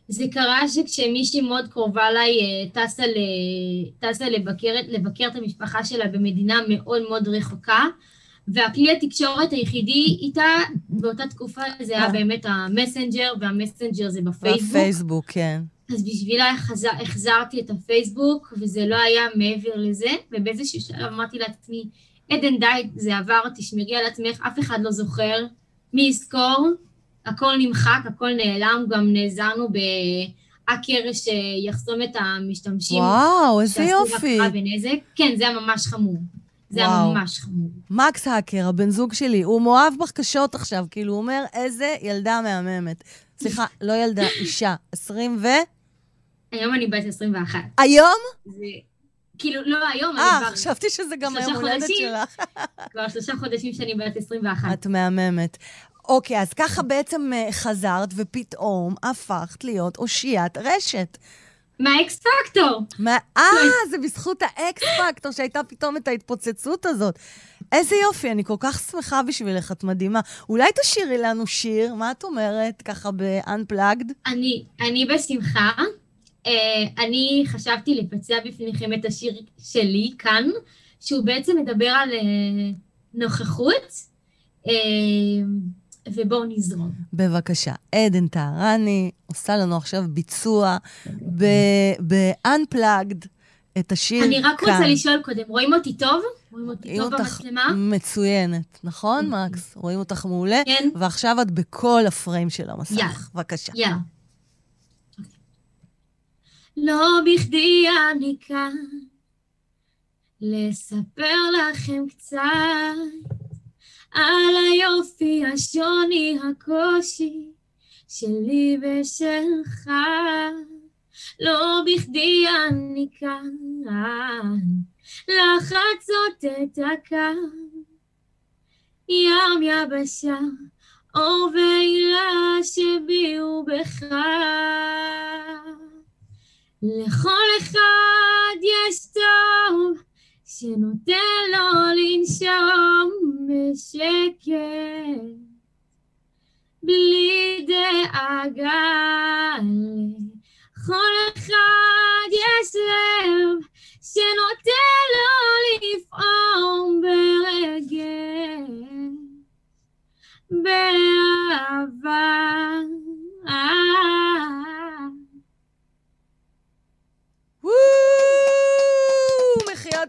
זה קרה שכשמישהי מאוד קרובה אליי אה, טסה, ל... טסה לבקר... לבקר את המשפחה שלה במדינה מאוד מאוד רחוקה, והכלי התקשורת היחידי איתה באותה תקופה זה היה אה. באמת המסנג'ר, והמסנג'ר זה בפייסבוק. בפייסבוק, כן. אז בשבילה החזר, החזרתי את הפייסבוק, וזה לא היה מעבר לזה, ובאיזשהו שלב אמרתי לעצמי, עדן די, זה עבר, תשמרי על עצמך, אף אחד לא זוכר, מי יזכור? הכל נמחק, הכל נעלם, גם נעזרנו בהאקר שיחסום את המשתמשים. וואו, איזה יופי. ונזק. כן, זה היה ממש חמור. זה היה ממש חמור. מקס האקר, הבן זוג שלי, הוא מאוהב בך קשות עכשיו, כאילו, הוא אומר, איזה ילדה מהממת. סליחה, לא ילדה, אישה, 20 ו... היום אני בת 21. היום? זה... כאילו, לא היום, אני כבר... אה, חשבתי שזה גם היום הולדת שלך. כבר שלושה חודשים שאני בת 21. את מהממת. אוקיי, אז ככה בעצם אה, חזרת, ופתאום הפכת להיות אושיית רשת. מהאקס פקטור. מה... אה, זה בזכות האקס פקטור שהייתה פתאום את ההתפוצצות הזאת. איזה יופי, אני כל כך שמחה בשבילך, את מדהימה. אולי תשאירי לנו שיר, מה את אומרת, ככה ב-unplugged? אני, אני בשמחה. Uh, אני חשבתי לפצע בפניכם את השיר שלי כאן, שהוא בעצם מדבר על uh, נוכחות. Uh, ובואו נזרום. בבקשה. עדן טהרני עושה לנו עכשיו ביצוע ב-unplugged את השיר כאן. אני רק כאן. רוצה לשאול קודם, רואים אותי טוב? רואים אותי טוב במצלמה? מצוינת, נכון, מקס? רואים אותך מעולה? כן. ועכשיו את בכל הפריים של המסך. יאללה. בבקשה. יאללה. לא בכדי אני כאן, לספר לכם קצת על היופי, השוני, הקושי שלי ושלך. לא בכדי אני כאן, לחצות את הקו. ים יבשה, אור ועילה שביעו בך. לכל אחד יש טוב, שנותן לו לנשום בשקט, בלי דאגה. לכל אחד יש לב שנותן לו לפעום ברגש, באהבה.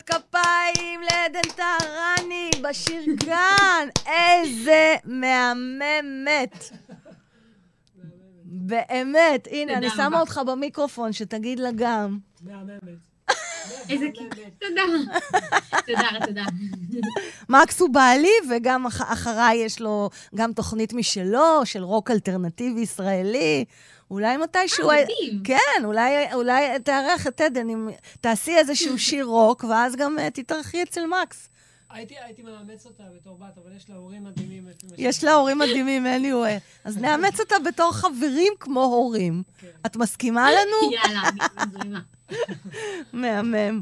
כפיים לעדן טהרני בשיר כאן. איזה מהממת. באמת. הנה, אני שמה אותך במיקרופון, שתגיד לה גם. מהממת. איזה כיף. תודה. תודה, תודה. מקס הוא בעלי, וגם אח- אחריי יש לו גם תוכנית משלו, של רוק אלטרנטיבי ישראלי. אולי מתישהו... אה, מדהים. כן, אולי, אולי תארח את עדן, אם תעשי איזשהו שיר רוק, ואז גם אה, תתארחי אצל מקס. הייתי, הייתי מאמץ אותה בתור בת, אבל יש לה הורים מדהימים. יש לה הורים מדהימים, anyway. אז נאמץ אותה בתור חברים כמו הורים. כן. את מסכימה לנו? יאללה, אני מזרימה. מהמם.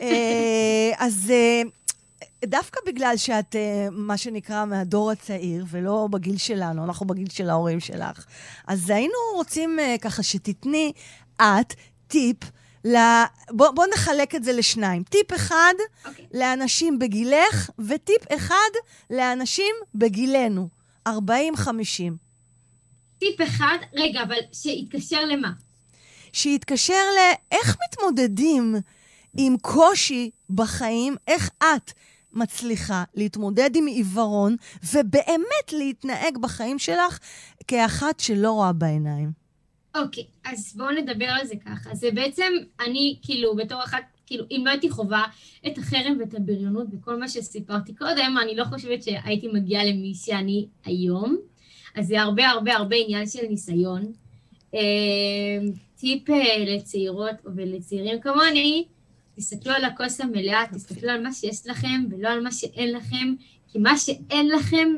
אה, אז אה, דווקא בגלל שאת, אה, מה שנקרא, מהדור הצעיר, ולא בגיל שלנו, אנחנו בגיל של ההורים שלך, אז היינו רוצים אה, ככה שתתני את טיפ. ל... בוא, בוא נחלק את זה לשניים. טיפ אחד אוקיי. לאנשים בגילך, וטיפ אחד לאנשים בגילנו, 40-50. טיפ אחד, רגע, אבל שיתקשר למה? שיתקשר לאיך מתמודדים עם קושי בחיים, איך את מצליחה להתמודד עם עיוורון, ובאמת להתנהג בחיים שלך כאחת שלא רואה בעיניים. אוקיי, אז בואו נדבר על זה ככה. זה בעצם, אני כאילו, בתור אחת, כאילו, אם לא הייתי חווה את החרם ואת הבריונות וכל מה שסיפרתי קודם, אני לא חושבת שהייתי מגיעה למי שאני היום. אז זה הרבה הרבה הרבה עניין של ניסיון. אה, טיפ אה, לצעירות ולצעירים כמוני, תסתכלו על הכוס המלאה, תסתכלו על מה שיש לכם ולא על מה שאין לכם, כי מה שאין לכם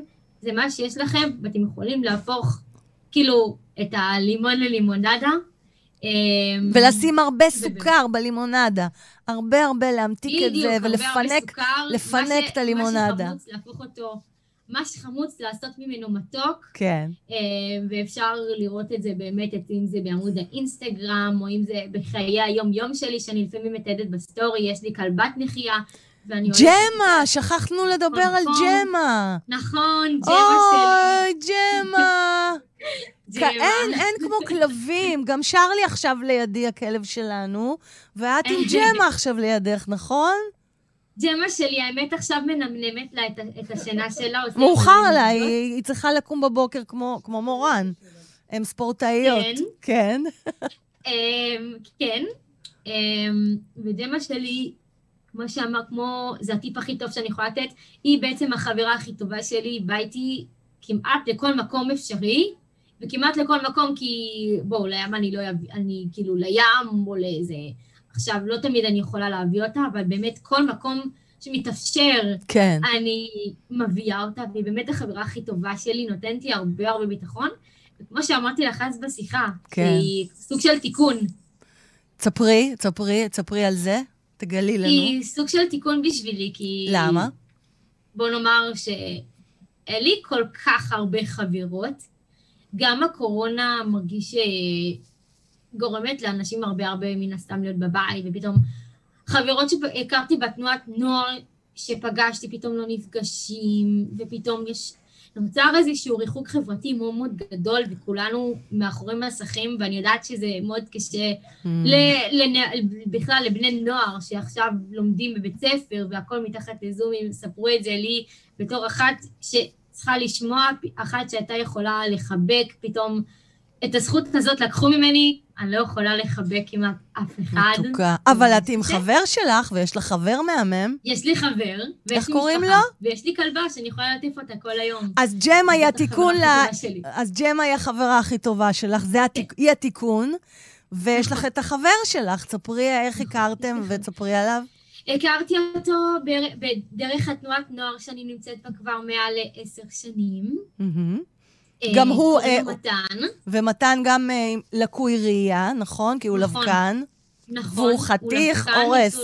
זה מה שיש לכם, ואתם יכולים להפוך, כאילו, את הלימון ללימונדה. אה, ולשים הרבה סוכר בלימונדה. הרבה הרבה להמתיק את זה בדיוק, הרבה הרבה ולפנק. סוכר, לפנק מה ש- את הלימונדה. מה שחמוץ, להפוך אותו, מה שחמוץ, לעשות ממנו מתוק, כן. אה, ואפשר לראות את זה באמת, את- אם זה בעמוד האינסטגרם, או אם זה בחיי היום-יום שלי, שאני לפעמים מתעדת בסטורי, יש לי כלבת נחייה. ג'מה, שכחנו לדבר על נכון. ג'מה. נכון, ג'מה שלי. אוי, ג'מה. אין, אין כמו כלבים. גם שרלי עכשיו לידי, הכלב שלנו, ואת עם ג'מה עכשיו לידך, נכון? ג'מה שלי, האמת עכשיו מנמנמת לה את את השינה שלה. מאוחר לה. היא היא צריכה לקום בבוקר כמו כמו מורן. הן ספורטאיות. כן. אמ, כן, אמ, וג'מה שלי, כמו שאמר, כמו, זה הטיפ הכי טוב שאני יכולה לתת, היא בעצם החברה הכי טובה שלי, היא באה איתי כמעט לכל מקום אפשרי, וכמעט לכל מקום כי, בואו, לים אני לא אביא, אני כאילו לים או לאיזה... עכשיו, לא תמיד אני יכולה להביא אותה, אבל באמת כל מקום שמתאפשר, כן. אני מביאה אותה, והיא באמת החברה הכי טובה שלי, נותנת לי הרבה הרבה ביטחון. וכמו שאמרתי לך אז בשיחה, כן. היא סוג של תיקון. תספרי, תספרי, תספרי על זה. תגלי לנו. היא סוג של תיקון בשבילי, כי... למה? בוא נאמר שאין לי כל כך הרבה חברות. גם הקורונה מרגיש שגורמת לאנשים הרבה הרבה מן הסתם להיות בבית, ופתאום חברות שהכרתי בתנועת נוער שפגשתי פתאום לא נפגשים, ופתאום יש... נוצר איזשהו ריחוק חברתי מאוד מאוד גדול, וכולנו מאחורי מסכים, ואני יודעת שזה מאוד קשה Mm. ל- לנ- בכלל לבני נוער שעכשיו לומדים בבית ספר והכל מתחת לזומים, ספרו את זה לי בתור אחת שצריכה לשמוע, אחת שהייתה יכולה לחבק, פתאום את הזכות הזאת לקחו ממני, אני לא יכולה לחבק כמעט אף אחד. מתוקה. אבל את עם כן. חבר שלך, ויש לך חבר מהמם, יש לי חבר, ויש איך לי קוראים משפחה, לו? ויש לי כלבה שאני יכולה להטיף אותה כל היום. אז ג'ם היה תיקון ל... אז ג'ם היה החברה הכי טובה שלך, זה התיק... היא התיקון, ויש לך את החבר שלך, תספרי איך הכרתם ותספרי עליו. הכרתי אותו בדרך התנועת נוער שאני נמצאת בה כבר מעל לעשר שנים. אה, גם הוא, לו אה, מתן. ומתן גם אה, לקוי ראייה, נכון? כי הוא נכון. לבקן. נכון. והוא חתיך הורס.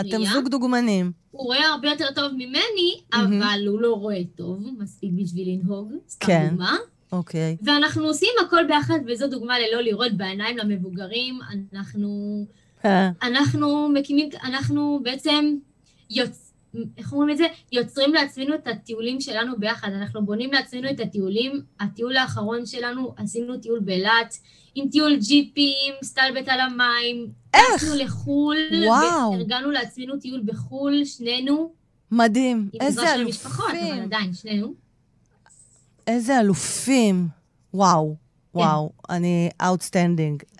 אתם. זוג דוגמנים. הוא רואה הרבה יותר טוב ממני, מהמם. אבל הוא לא רואה טוב, מספיק בשביל לנהוג, סתם כן. דוגמה. אוקיי. ואנחנו עושים הכל ביחד, וזו דוגמה ללא לראות בעיניים למבוגרים. אנחנו, אה, אנחנו מקימים, אנחנו בעצם יוצ... איך אומרים את זה? יוצרים לעצמנו את הטיולים שלנו ביחד. אנחנו בונים לעצמנו את הטיולים. הטיול האחרון שלנו, עשינו טיול באילת, עם טיול ג'יפים, סטלבט על המים. איך? טסנו לחו"ל. וואו. וארגנו לעצמנו טיול בחו"ל, שנינו. מדהים. עם איזה עזרה של המשפחות, אבל אלופים. עדיין, שנינו. איזה אלופים. וואו, כן. וואו. אני outstanding.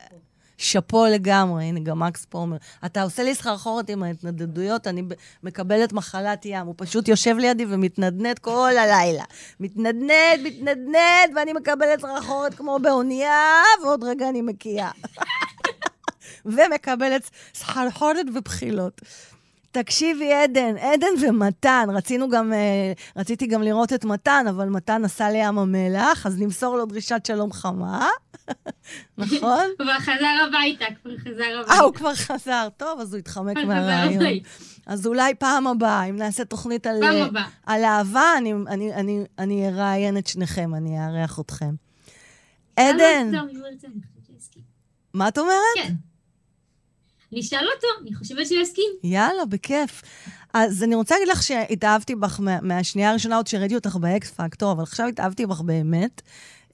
שאפו לגמרי, הנה, גם מקס פה אומר, אתה עושה לי סחרחורת עם ההתנדדויות, אני מקבלת מחלת ים. הוא פשוט יושב לידי ומתנדנד כל הלילה. מתנדנד, מתנדנד, ואני מקבלת סחרחורת כמו באונייה, ועוד רגע אני מקיאה. ומקבלת סחרחורת ובחילות. תקשיבי, עדן, עדן ומתן, רצינו גם, אה, רציתי גם לראות את מתן, אבל מתן נסע לים המלח, אז נמסור לו דרישת שלום חמה, נכון? כבר חזר הביתה, כבר חזר הביתה. אה, הוא כבר חזר, טוב, אז הוא התחמק מהרעיון. אז אולי פעם הבאה, אם נעשה תוכנית על, על אהבה, אני, אני, אני, אני אראיין את שניכם, אני אארח אתכם. עדן. מה את אומרת? כן. נשאל אותו, אני חושבת שהוא יסכים. יאללה, בכיף. אז אני רוצה להגיד לך שהתאהבתי בך מהשנייה הראשונה, עוד שראיתי אותך באקס פקטור, אבל עכשיו התאהבתי בך באמת.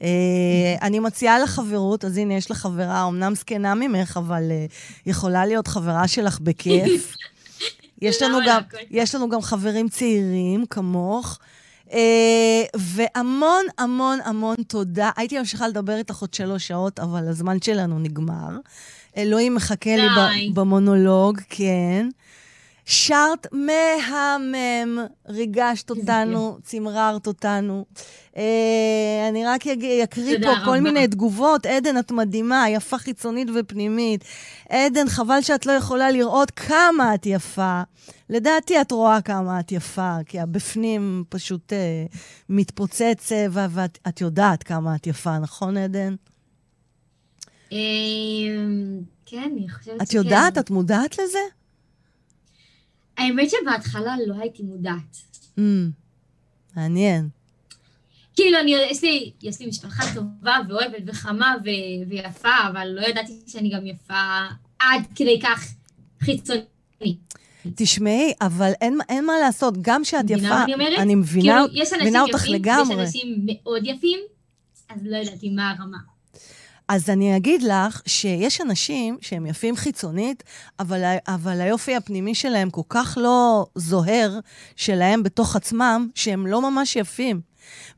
אה, אני מציעה לך חברות, אז הנה, יש לך חברה, אמנם זקנה ממך, אבל אה, יכולה להיות חברה שלך בכיף. יש לנו, גם, יש לנו גם חברים צעירים כמוך. Uh, והמון המון המון תודה. הייתי ממשיכה לדבר איתך עוד שלוש שעות, אבל הזמן שלנו נגמר. אלוהים מחכה לי במונולוג, כן. שרת מהמם, ריגשת אותנו, צמררת אותנו. אה, אני רק אקריא פה כל מיני תגובות. עדן, את מדהימה, יפה חיצונית ופנימית. עדן, חבל שאת לא יכולה לראות כמה את יפה. לדעתי את רואה כמה את יפה, כי הבפנים פשוט אה, מתפוצץ, ואת יודעת כמה את יפה, נכון, עדן? אמ, כן, אני חושבת שכן. את יודעת? את מודעת לזה? האמת שבהתחלה לא הייתי מודעת. Mm, מעניין. כאילו, אני, יש, לי, יש לי משפחה טובה ואוהבת וחמה ו, ויפה, אבל לא ידעתי שאני גם יפה עד כדי כך חיצוני. תשמעי, אבל אין, אין מה לעשות, גם שאת יפה, אני אומרת? אני מבינה, כאילו, מבינה אותך יפים, לגמרי. יש אנשים מאוד יפים, אז לא ידעתי מה הרמה. אז אני אגיד לך שיש אנשים שהם יפים חיצונית, אבל, אבל היופי הפנימי שלהם כל כך לא זוהר שלהם בתוך עצמם, שהם לא ממש יפים.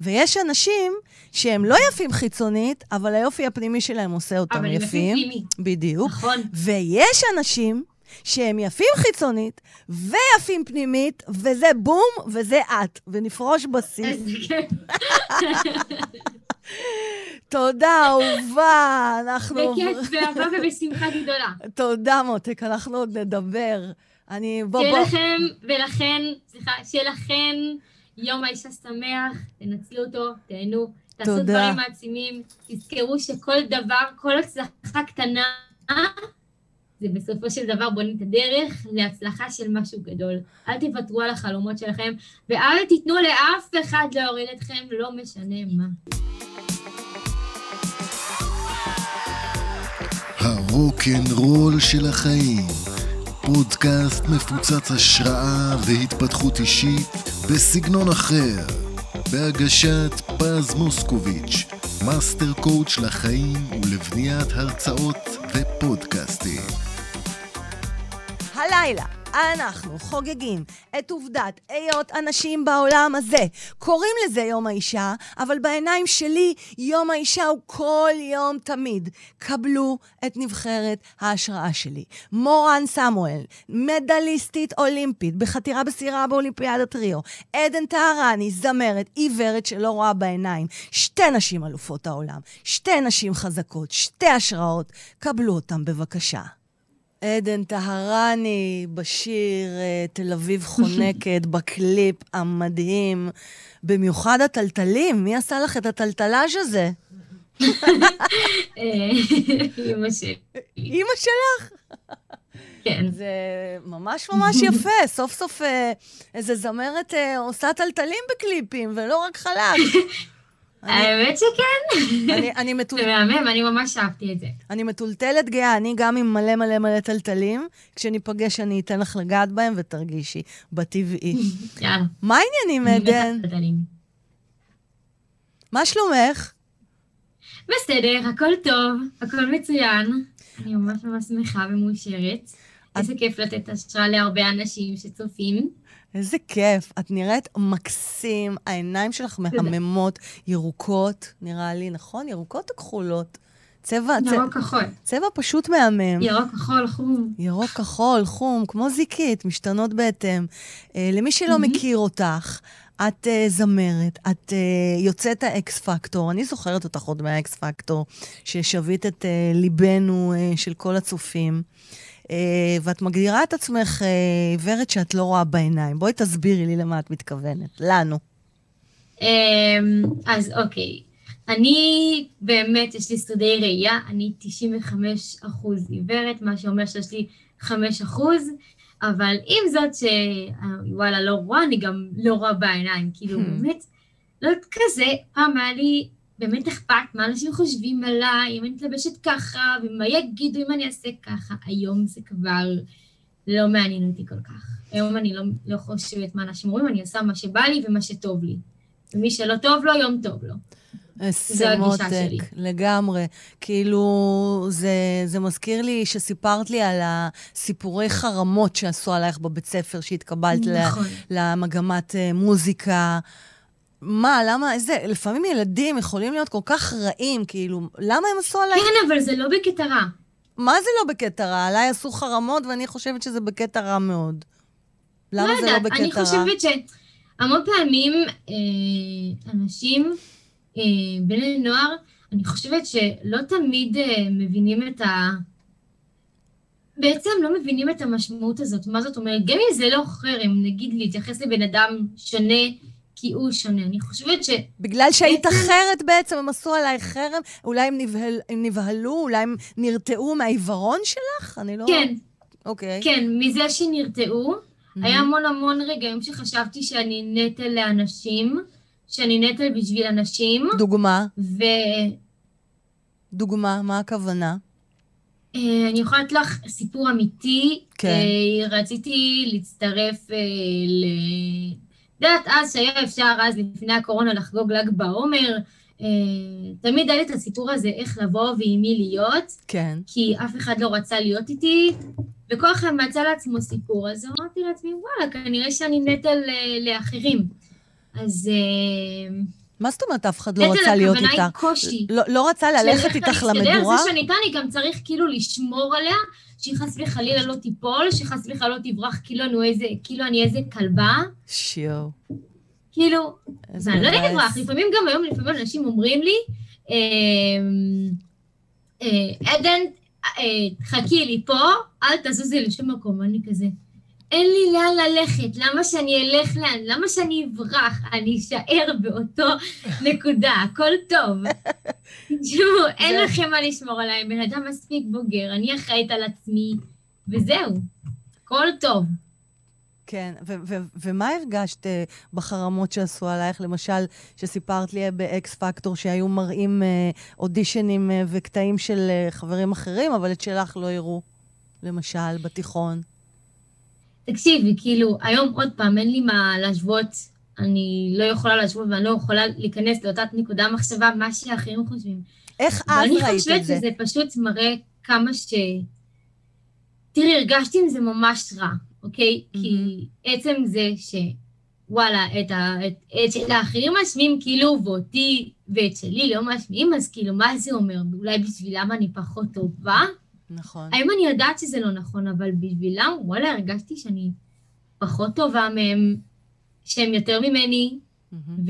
ויש אנשים שהם לא יפים חיצונית, אבל היופי הפנימי שלהם עושה אותם יפים. אבל הם יפים פנימי. בדיוק. נכון. ויש אנשים שהם יפים חיצונית ויפים פנימית, וזה בום וזה את, ונפרוש בשיא. תודה, אהובה, אנחנו... בכיף, באהבה ובשמחה גדולה. תודה, מותק, אנחנו עוד נדבר. אני... בוא, בוא. שיהיה לכם, ולכן, סליחה, שיהיה לכם יום האישה שמח, תנצלו אותו, תהנו, תעשו תודה. דברים מעצימים, תזכרו שכל דבר, כל הצלחה קטנה, זה בסופו של דבר בונים את הדרך להצלחה של משהו גדול. אל תוותרו על החלומות שלכם, ואל תיתנו לאף אחד להוריד אתכם, לא משנה מה. הרוקנרול של החיים, פודקאסט מפוצץ השראה והתפתחות אישית בסגנון אחר, בהגשת פז מוסקוביץ', master coach לחיים ולבניית הרצאות ופודקאסטים. הלילה אנחנו חוגגים את עובדת היות אנשים בעולם הזה. קוראים לזה יום האישה, אבל בעיניים שלי יום האישה הוא כל יום תמיד. קבלו את נבחרת ההשראה שלי. מורן סמואל, מדליסטית אולימפית בחתירה בסירה באולימפיאדת ריו. עדן טהרני, זמרת, עיוורת שלא רואה בעיניים. שתי נשים אלופות העולם, שתי נשים חזקות, שתי השראות. קבלו אותם בבקשה. עדן טהרני בשיר אה, תל אביב חונקת, בקליפ המדהים. במיוחד הטלטלים, מי עשה לך את הטלטלאז' הזה? אימא שלי. אימא שלך? כן. זה ממש ממש יפה. סוף סוף אה, איזה זמרת אה, עושה טלטלים בקליפים, ולא רק חלק. האמת שכן. אני מטולטלת. זה מהמם, אני ממש אהבתי את זה. אני מטולטלת גאה, אני גם עם מלא מלא מלא טלטלים. כשניפגש אני אתן לך לגעת בהם ותרגישי, בטבעי. יאללה. מה העניינים, עדן? מה שלומך? בסדר, הכל טוב, הכל מצוין. אני ממש ממש שמחה ומאושרת. איזה כיף לתת השראה להרבה אנשים שצופים. איזה כיף. את נראית מקסים, העיניים שלך מהממות, ירוקות, נראה לי, נכון? ירוקות או כחולות? צבע, ירוק כחול. צבע פשוט מהמם. ירוק כחול חום. ירוק כחול, חום, כמו זיקית, משתנות בהתאם. אה, למי שלא מהמם. מכיר אותך, את uh, זמרת, את uh, יוצאת האקס פקטור, אני זוכרת אותך עוד מהאקס פקטור, ששבית את uh, ליבנו uh, של כל הצופים. Uh, ואת מגדירה את עצמך עיוורת שאת לא רואה בעיניים. בואי תסבירי לי למה את מתכוונת. לנו. אמ, אז אוקיי, אני באמת, יש לי שרידי ראייה, אני 95 אחוז עיוורת, מה שאומר שיש לי 5 אחוז, אבל עם זאת שוואלה לא רואה, אני גם לא רואה בעיניים, כאילו Hmm. באמת, לא כזה, פעם היה לי באמת אכפת מה אנשים חושבים עליי, אם אני מתלבשת ככה, ומה יגידו אם אני אעשה ככה, היום זה כבר לא מעניין אותי כל כך. היום אני לא, לא חושבת מה אנשים אומרים, אני עושה מה שבא לי ומה שטוב לי. ומי שלא טוב לו, יום טוב לו. זה הגישה שלי. לגמרי. כאילו, זה, זה מזכיר לי שסיפרת לי על הסיפורי חרמות שעשו עלייך בבית ספר, שהתקבלת נכון. למגמת אה, מוזיקה. מה, למה, איזה, לפעמים ילדים יכולים להיות כל כך רעים, כאילו, למה הם עשו עליי? כן, אבל זה לא בקטע רע. מה זה לא בקטע רע? עליי עשו חרמות, ואני חושבת שזה בקטע רע מאוד. למה זה לא בקטע אני רע? חושבת שהמון פעמים אה, אנשים, אה, בני נוער, אני חושבת שלא תמיד אה, מבינים את ה... בעצם לא מבינים את המשמעות הזאת. מה זאת אומרת? גם אם זה לא חרם, נגיד להתייחס לבן אדם שונה כי הוא שונה. אני חושבת ש... בגלל שהיית אחרת בעצם, הם עשו עלייך חרם? אולי הם, נבהל, הם נבהלו? אולי הם נרתעו מהעיוורון שלך? אני לא... כן, אוקיי. כן, מזה שנרתעו. היה המון המון רגעים שחשבתי שאני נטל לאנשים, שאני נטל בשביל אנשים, דוגמה, ואני דוגמה, מה הכוונה? יכולה לתת לך סיפור אמיתי. כן. אה, רציתי להצטרף אה, ל... יודעת, אז שהיה אפשר, אז לפני הקורונה, לחגוג ל"ג בעומר, אה, תמיד היה לי את הסיפור הזה, איך לבוא ועם מי להיות, כן. כי אף אחד לא רצה להיות איתי, וכל אחד מצא לעצמו סיפור, אז אמרתי לעצמי, וואלה, כנראה שאני נטל אה, לאחרים. אז אה, מה זאת אומרת אף אחד לא נטל רצה להיות הכוונה היא? קושי. לא, לא רצה ללכת איתך למדורה? זה איתה, אני גם צריך כאילו לשמור עליה, שהיא חס וחלילה לא תיפול, שחס וחלילה לא תברח כאילו אני איזה, כאילו אני איזה כלבה. שיו. כאילו, ואני לא מבאס. אברח, לפעמים גם היום, לפעמים אנשים אומרים לי, אמ, אה, עדן, אה, חכי לי פה, אל תזוזי לשום מקום, אני כזה. אין לי לאן ללכת, למה שאני אלך לאן? למה שאני אברח? אני אשאר באותו נקודה, הכל טוב. תשמעו, אין לכם מה לשמור עליי, בן אדם מספיק בוגר, אני אחראית על עצמי, וזהו, הכל טוב. כן, ו- ו- ומה הרגשת אה, בחרמות שעשו עלייך? למשל, שסיפרת לי באקס פקטור שהיו מראים אה, אודישנים אה, וקטעים של אה, חברים אחרים, אבל את שלך לא הראו, למשל, בתיכון. תקשיבי, כאילו, היום עוד פעם, אין לי מה להשוות, אני לא יכולה להשוות ואני לא יכולה להיכנס לאותה נקודה מחשבה, מה שאחרים חושבים. איך אז ואני ראית חושבת את זה? שזה פשוט מראה כמה ש... תראי, הרגשתי עם זה ממש רע, אוקיי? כי עצם זה ש... וואלה, את, ה... את... את של האחרים משמיעים כאילו, ואותי ואת שלי לא משמיעים, אז כאילו, מה זה אומר? אולי בשבילם אני פחות טובה? נכון. היום אני יודעת שזה לא נכון, אבל בשבילם, וואלה, הרגשתי שאני פחות טובה מהם, שהם יותר ממני, מהמם.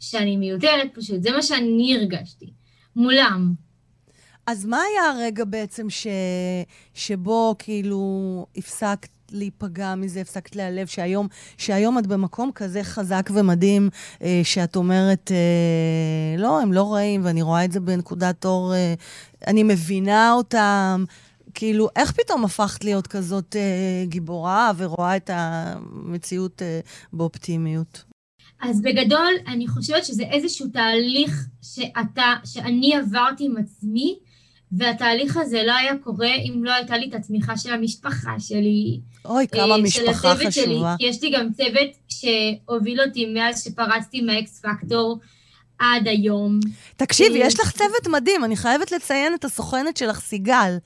ושאני מיותרת פשוט. זה מה שאני הרגשתי. מולם. אז מה היה הרגע בעצם ש... שבו כאילו הפסקת להיפגע מזה, הפסקת להיעלב, שהיום, שהיום את במקום כזה חזק ומדהים, אה, שאת אומרת, אה, לא, הם לא רעים, ואני רואה את זה בנקודת אור, אה, אני מבינה אותם. כאילו, איך פתאום הפכת להיות כזאת אה, גיבורה ורואה את המציאות אה, באופטימיות? אז בגדול, אני חושבת שזה איזשהו תהליך שאתה, שאני עברתי עם עצמי, והתהליך הזה לא היה קורה אם לא הייתה לי את התמיכה של המשפחה שלי, אוי, כמה אה, משפחה של הצוות שלי, חשובה. כי יש לי גם צוות שהוביל אותי מאז שפרצתי מהאקס פקטור עד היום. תקשיבי, אה, יש לך צוות מדהים, אני חייבת לציין את הסוכנת שלך, סיגל.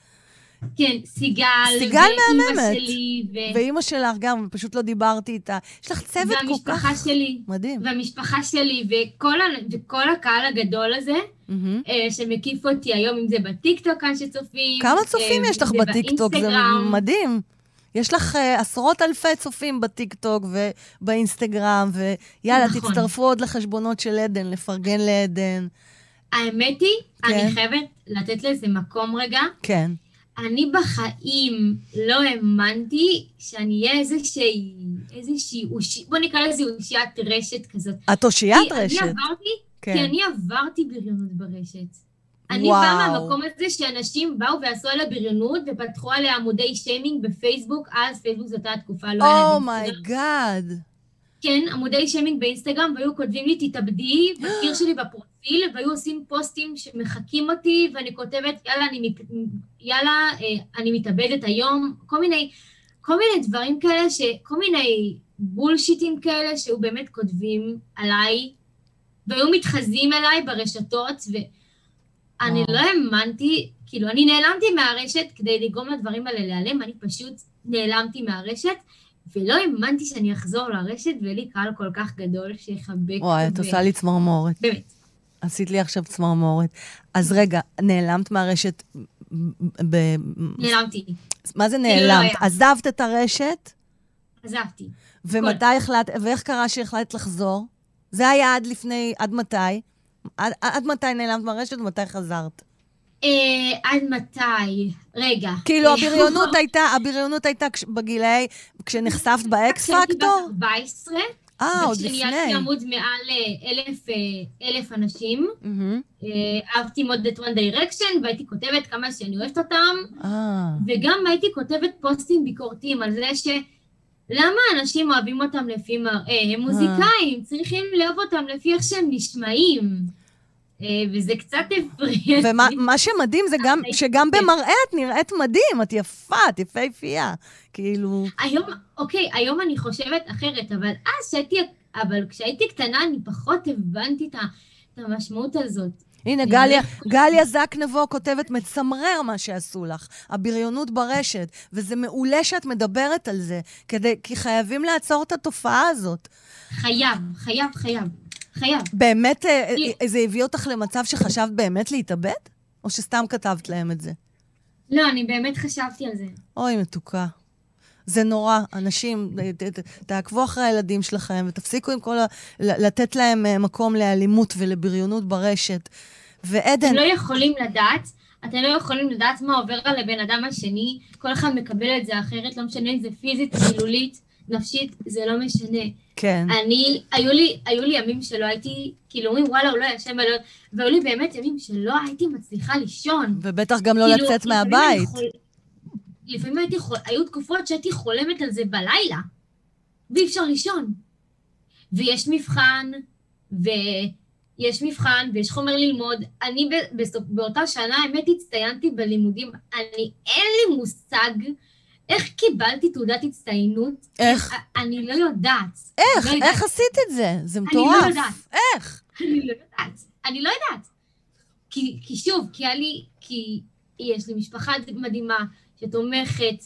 כן, סיגל. סיגל ואימא מהממת. שלי, ו... ואימא שלך גם, פשוט לא דיברתי איתה. יש לך צוות כל והמשפחה כך שלי. מדהים. והמשפחה שלי, וכל, ה... וכל הקהל הגדול הזה, מהמם. אה, שמקיף אותי היום, אם זה בטיקטוק כאן שצופים. כמה אה, צופים יש לך בטיקטוק? זה. מדהים. יש לך אה, עשרות אלפי צופים בטיקטוק ובאינסטגרם, ויאללה, נכון. תצטרפו עוד לחשבונות של עדן, לפרגן לעדן. האמת היא, כן. אני חייבת לתת לזה מקום רגע. כן. אני בחיים לא האמנתי שאני אהיה איזושהי, איזושהי, אושי, בוא נקרא לזה אושיית רשת כזאת. את אושיית רשת. אני עברתי, כן. כי אני עברתי בריונות ברשת. אני וואו. באה מהמקום הזה שאנשים באו ועשו עליה בריונות ופתחו עליה עמודי שיימינג בפייסבוק, אז פייסבוק זאת הייתה תקופה, לא היה... לי oh my god. כן, עמודי שיימינג באינסטגרם, והיו כותבים לי, תתאבדי, בקיר שלי בפרופיל, והיו עושים פוסטים שמחקים אותי, ואני כותבת, יאללה, אני, מפ- יאללה, אה, אני מתאבדת היום, כל מיני, כל מיני דברים כאלה, ש, כל מיני בולשיטים כאלה, שהיו באמת כותבים עליי, והיו מתחזים אליי ברשתות, ואני וואו. לא האמנתי, כאילו, אני נעלמתי מהרשת כדי לגרום לדברים האלה להיעלם, אני פשוט נעלמתי מהרשת, ולא האמנתי שאני אחזור לרשת ויהיה לי קהל כל כך גדול שיחבק. וואי, את עושה לי צמרמורת. באמת. עשית לי עכשיו צמרמורת. אז רגע, נעלמת מהרשת ב... נעלמתי, מה זה כאילו לא נעלמת? עזבת את הרשת, עזבתי. ומתי החלטת, ואיך קרה שהחלטת לחזור? זה היה עד לפני, עד מתי? עד, עד מתי נעלמת מהרשת ומתי חזרת? אה, עד מתי? רגע. כאילו, אה, הבריונות הייתה, הבריונות הייתה כש- בגילאי, כשנחשפת באקס כשהייתי בת פקטור? 14, אה, עוד וכשניהלתי לפני. עמוד מעל אה, אלף, אה, אלף אנשים. אה, אהבתי מאוד את One Direction, והייתי כותבת כמה שאני אוהבת אותם, אה, וגם הייתי כותבת פוסטים ביקורתיים על זה ש... למה אנשים אוהבים אותם לפי מראה? הם מוזיקאים, צריכים לאהוב אותם לפי איך שהם נשמעים. אה, וזה קצת הפריע. ומה מה שמדהים זה גם, הייתי שגם כותבת. במראה את נראית מדהים, את יפה, את יפהפייה. כאילו, היום, אוקיי, היום אני חושבת אחרת, אבל אז שהייתי, אבל כשהייתי קטנה אני פחות הבנתי את המשמעות הזאת. הנה, גליה, גליה זקנבו כותבת, מצמרר מה שעשו לך, הבריונות ברשת, וזה מעולה שאת מדברת על זה, כדי, כי חייבים לעצור את התופעה הזאת. חייב, חייב, חייב, חייב. באמת, אה, לי- אה, זה הביא אותך למצב שחשבת באמת להתאבד? או שסתם כתבת להם את זה? לא, אני באמת חשבתי על זה. אוי, מתוקה. זה נורא. אנשים, תעקבו אחרי הילדים שלכם ותפסיקו עם כל ה... לתת להם אה, מקום לאלימות ולבריונות ברשת. ועדן, אתם לא יכולים לדעת, אתם לא יכולים לדעת מה עובר על הבן אדם השני, כל אחד מקבל את זה אחרת, לא משנה אם זה פיזית, מילולית, נפשית, זה לא משנה. כן. אני, היו לי, היו לי ימים שלא הייתי, כאילו אומרים, וואלה, הוא לא ישן בלילות, והיו לי באמת ימים שלא הייתי מצליחה לישון. ובטח גם לא כאילו, לצאת מהבית. חול- לפעמים הייתי חול... היו תקופות שהייתי חולמת על זה בלילה, ואי אפשר לישון. ויש מבחן, ויש מבחן, ויש חומר ללמוד. אני ב... בסופ... באותה שנה, האמת, הצטיינתי בלימודים. אני, אין לי מושג איך קיבלתי תעודת הצטיינות. איך? אני לא יודעת. איך? לא יודעת. איך עשית את זה? זה אני מטורף. לא יודעת. איך? אני לא יודעת. אני לא יודעת. כי, כי שוב, כי היה לי, כי יש לי משפחה מדהימה שתומכת,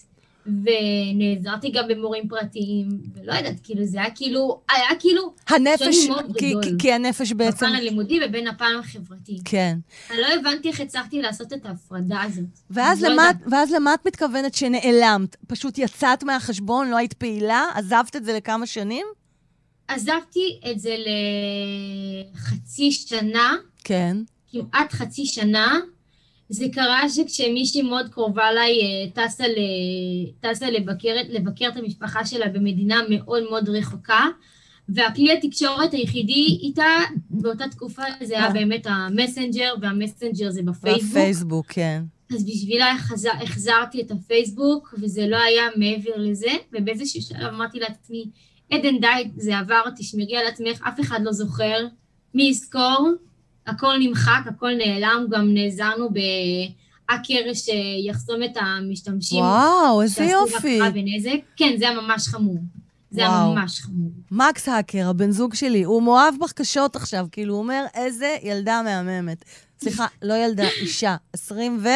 ונעזרתי גם במורים פרטיים, ולא יודעת, כאילו, זה היה כאילו, היה כאילו, הנפש, כי-. כי- כי הנפש בעצם... בפן הלימודי ובין הפן החברתי. כן. אני לא הבנתי איך הצלחתי לעשות את ההפרדה הזאת. ואז לא למה, יודעת. ואז למה את מתכוונת שנעלמת? פשוט יצאת מהחשבון, לא היית פעילה? עזבת את זה לכמה שנים? עזבתי את זה לחצי שנה, כן. כמעט חצי שנה. זה קרה שכשמישהי מאוד קרובה אליי אה, טסה, ל... טסה לבקר... לבקר את המשפחה שלה במדינה מאוד מאוד רחוקה, והכלי התקשורת היחידי איתה באותה תקופה זה היה אה. באמת המסנג'ר, והמסנג'ר זה בפייסבוק. בפייסבוק, כן. אז בשבילה החזר, החזרתי את הפייסבוק, וזה לא היה מעבר לזה, ובאיזשהו שלב אמרתי לעצמי, עדן די, זה עבר, תשמרי על עצמך, אף אחד לא זוכר, מי יזכור? הכל נמחק, הכל נעלם, גם נעזרנו בהאקר שיחסום את המשתמשים. וואו, איזה יופי. רע ונזק. כן, זה היה ממש חמור. זה היה וואו. ממש חמור. מקס האקר, הבן זוג שלי, הוא מאוהב בך קשות עכשיו, כאילו, הוא אומר, איזה ילדה מהממת. סליחה, לא ילדה, אישה, 20 ו...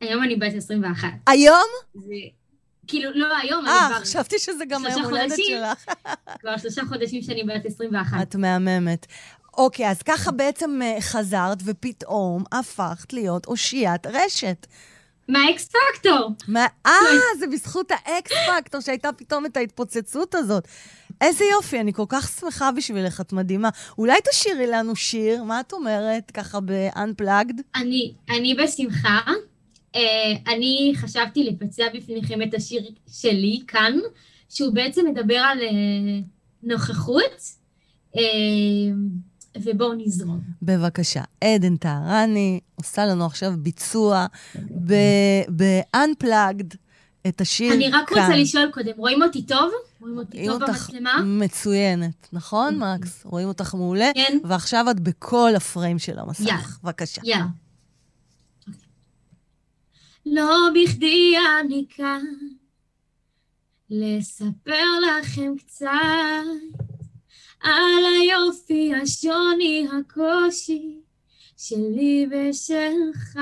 היום אני בת 21. היום? זה... כאילו, לא היום, אני אה, כבר... חשבתי שזה גם היום הולדת. שלך. כבר שלושה חודשים שאני בת 21. את מהממת. אוקיי, אז ככה בעצם אה, חזרת, ופתאום הפכת להיות אושיית רשת. מהאקס פקטור. מה- אה, זה בזכות האקס פקטור שהייתה פתאום את ההתפוצצות הזאת. איזה יופי, אני כל כך שמחה בשבילך, את מדהימה. אולי תשאירי לנו שיר, מה את אומרת? ככה ב-unplugged? אני, אני בשמחה. אה, אני חשבתי לפצע בפניכם את השיר שלי כאן, שהוא בעצם מדבר על אה, נוכחות, אה, ובואו נזרום. בבקשה. עדן טהרני עושה לנו עכשיו ביצוע ב-unplugged את השיר כאן. אני רק רוצה לשאול קודם, רואים אותי טוב? רואים אותי רואים טוב אותך במצלמה? מצוינת, נכון, מקס? רואים אותך מעולה. כן. ועכשיו את בכל הפריים של המסך. יאללה. בבקשה. יאללה. לא בכדי אני כאן, לספר לכם קצת על היופי, השוני, הקושי שלי ושלך.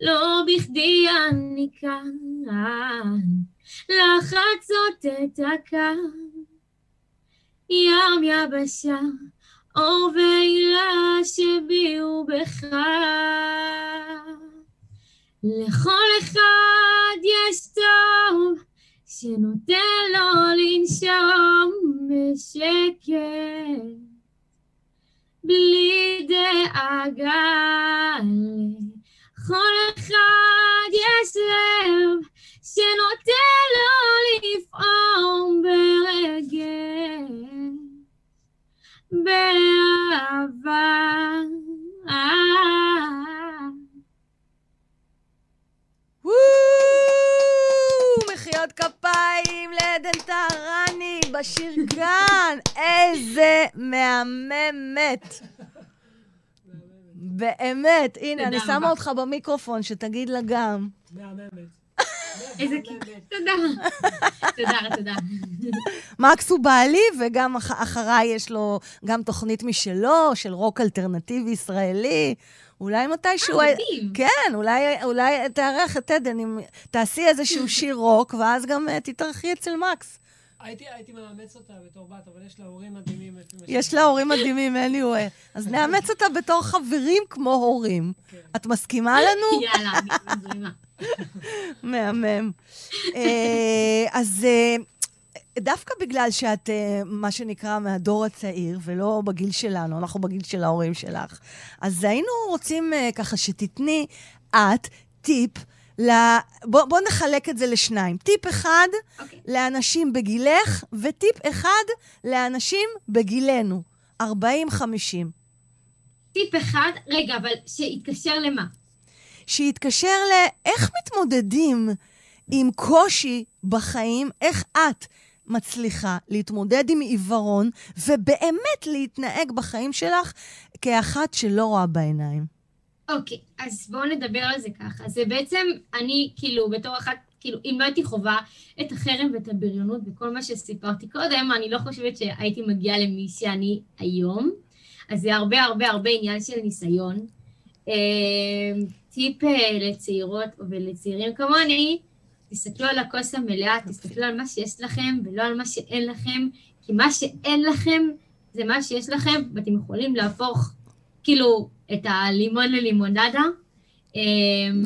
לא בכדי אני כאן, לחצות את הקו, ים יבשה. אור והילה שביעו בך. לכל אחד יש טוב שנותן לו לנשום בשקט, בלי דאגה. לכל אחד יש לב שנותן לו לפעום ברגש. באהבה. וואו! מחיאות כפיים לעדן טהרני בשיר כאן. איזה מהממת. באמת. הנה, אני שמה. אותך במיקרופון, שתגיד לה גם. מהממת. איזה כיף. תודה. תודה, תודה. מקס הוא בעלי, וגם אח- אחריי יש לו גם תוכנית משלו, של רוק אלטרנטיבי ישראלי. אולי מתישהו... אה, מדהים. כן, אולי, אולי תארח את עדן, אם תעשי איזשהו שיר רוק, ואז גם אה, תתארחי אצל מקס. הייתי הייתי מאמץ אותה בתור בת, אבל יש לה הורים מדהימים יש לה הורים מדהימים, anyway. אז נאמץ אותה בתור חברים כמו הורים. כן. את מסכימה לנו? יאללה, אני מזרימה. מהמם. אה, אז אה, דווקא בגלל שאת, אה, מה שנקרא, מהדור הצעיר, ולא בגיל שלנו, אנחנו בגיל של ההורים שלך, אז היינו רוצים ככה שתתני את טיפ. ל... בוא, בוא נחלק את זה לשניים. טיפ אחד אוקיי. לאנשים בגילך, וטיפ אחד לאנשים בגילנו, 40-50. טיפ אחד, רגע, אבל שיתקשר למה? שיתקשר לאיך מתמודדים עם קושי בחיים, איך את מצליחה להתמודד עם עיוורון, ובאמת להתנהג בחיים שלך כאחת שלא רואה בעיניים. אוקיי, אז בואו נדבר על זה ככה. זה בעצם, אני כאילו, בתור אחת, כאילו, אם לא הייתי חווה את החרם ואת הבריונות וכל מה שסיפרתי קודם, אני לא חושבת שהייתי מגיעה למי שאני היום. אז זה הרבה הרבה הרבה עניין של ניסיון. טיפ אה, לצעירות ולצעירים כמוני, תסתכלו על הכוס המלאה, תסתכלו על מה שיש לכם ולא על מה שאין לכם, כי מה שאין לכם זה מה שיש לכם, ואתם יכולים להפוך כאילו את הלימון ללימונדה. אה,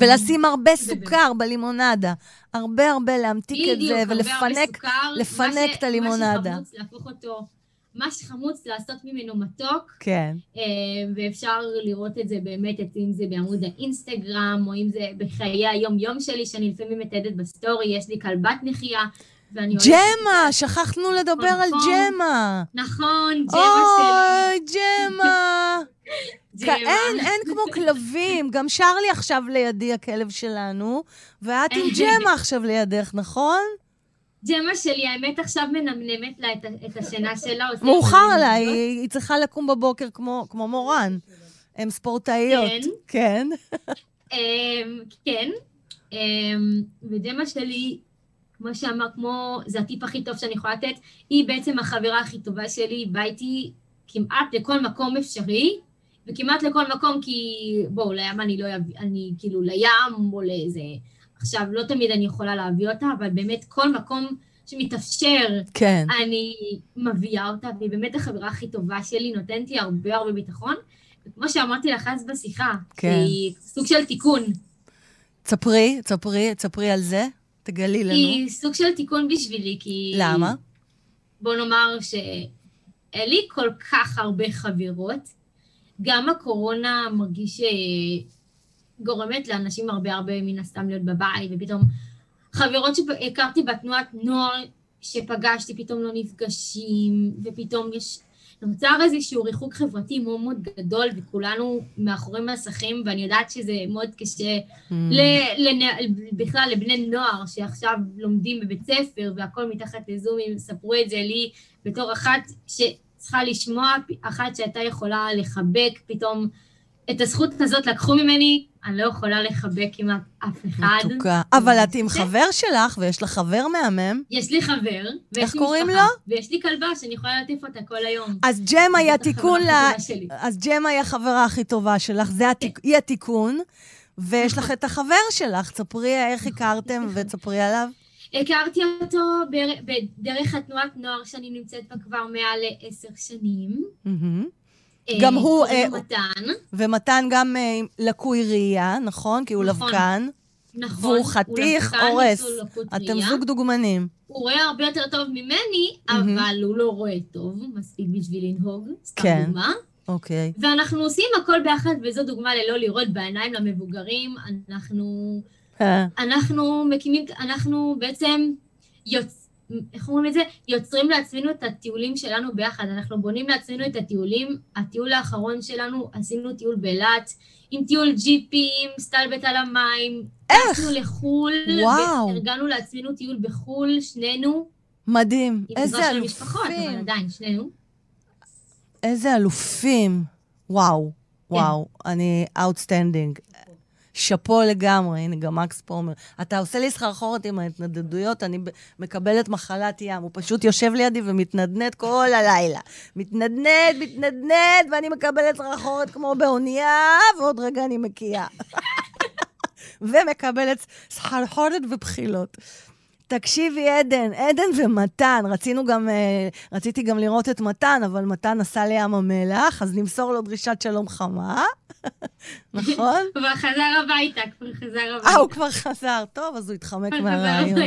ולשים הרבה סוכר בלימונדה. הרבה הרבה להמתיק את בדיוק, זה, הרבה הרבה ולפנק סוכר, לפנק מה ש- את הלימונדה. מה שחמוץ, להפוך אותו, מה שחמוץ, לעשות ממנו מתוק, כן. אה, ואפשר לראות את זה באמת, את- אם זה בעמוד האינסטגרם, או אם זה בחיי היום-יום שלי, שאני לפעמים מתעדת בסטורי, יש לי כלבת נחייה. ג'מה, שכחנו לדבר על נכון. ג'מה. נכון, ג'מה שלי. אוי. ג'מה. אין, אין כמו כלבים. גם שרלי עכשיו לידי, הכלב שלנו, ואת עם ג'מה עכשיו לידך, נכון? ג'מה שלי, האמת עכשיו מנמנמת לה את השינה שלה. מאוחר לה. היא צריכה לקום בבוקר כמו כמו מורן. הן ספורטאיות. כן. אמ, כן, אמ, וג'מה שלי, כמו שאמר, כמו, זה הטיפ הכי טוב שאני יכולה לתת, היא בעצם החברה הכי טובה שלי, היא באה איתי כמעט לכל מקום אפשרי, וכמעט לכל מקום, כי בואו, לים אני לא אביא, אני כאילו לים או לאיזה... עכשיו, לא תמיד אני יכולה להביא אותה, אבל באמת כל מקום שמתאפשר, כן. אני מביאה אותה, והיא באמת החברה הכי טובה שלי, נותנת לי הרבה הרבה ביטחון. וכמו שאמרתי לך אז בשיחה, כן. היא סוג של תיקון. תספרי, תספרי, תספרי על זה. תגלי לנו. היא סוג של תיקון בשבילי, כי... למה? בוא נאמר שאין לי כל כך הרבה חברות. גם הקורונה מרגיש שגורמת לאנשים הרבה הרבה מן הסתם להיות בבית, ופתאום חברות שהכרתי בתנועת נוער שפגשתי פתאום לא נפגשים, ופתאום יש... נוצר איזשהו ריחוק חברתי מאוד מאוד גדול, וכולנו מאחורי מסכים, ואני יודעת שזה מאוד קשה Mm. ל- לנ... בכלל לבני נוער שעכשיו לומדים בבית ספר והכל מתחת לזומים, ספרו את זה לי בתור אחת שצריכה לשמוע, אחת שהייתה יכולה לחבק, פתאום את הזכות הזאת לקחו ממני, אני לא יכולה לחבק כמעט אף אחד. מתוקה. אבל את עם חבר שלך, ויש לך חבר מהמם. יש לי חבר, ויש לי איך קוראים לו? ויש לי כלבה שאני יכולה לעטף אותה כל היום. אז ג'ם היה תיקון ל... אז ג'ם היה החברה הכי טובה שלך, זה התיק... היא התיקון, ויש לך את החבר שלך, תספרי איך הכרתם ותספרי עליו. הכרתי אותו בדרך התנועת נוער שאני נמצאת בה כבר מעל לעשר שנים. אה, גם הוא, אה, מתן, ומתן גם אה, לקוי ראייה, נכון? כי הוא נכון. לבקן. נכון. והוא הוא חתיך לבקן, הורס. אתם. זוג דוגמנים. הוא רואה הרבה יותר טוב ממני, מהמם. אבל הוא לא רואה טוב, מספיק בשביל לנהוג, סתם כן. דוגמה. אוקיי. ואנחנו עושים הכל ביחד, וזו דוגמה ללא לראות בעיניים למבוגרים. אנחנו, אה, אנחנו מקימים, אנחנו בעצם יוצ... איך אומרים את זה? יוצרים לעצמנו את הטיולים שלנו ביחד. אנחנו בונים לעצמנו את הטיולים. הטיול האחרון שלנו, עשינו טיול באילת, עם טיול ג'יפים, סטלבט על המים. איך? טסנו לחו"ל, וואו. וארגנו לעצמנו טיול בחו"ל, שנינו. מדהים. עם איזה עזרה של משפחות, אבל אלופים. עדיין, שנינו. איזה אלופים. וואו, כן. וואו. אני outstanding. שאפו לגמרי, הנה גם מקס פה אומר. אתה עושה לי סחרחורת עם ההתנדנדויות, אני מקבלת מחלת ים. הוא פשוט יושב לידי ומתנדנד כל הלילה. מתנדנד, מתנדנד, ואני מקבלת סחרחורת כמו באונייה, ועוד רגע אני מקיאה. ומקבלת סחרחורת ובחילות. תקשיבי, עדן, עדן ומתן, רצינו גם, אה, רציתי גם לראות את מתן, אבל מתן נסע לים המלח, אז נמסור לו דרישת שלום חמה, נכון? כבר חזר הביתה, כבר חזר הביתה. אה, הוא כבר חזר. טוב, אז הוא התחמק מהרעיון.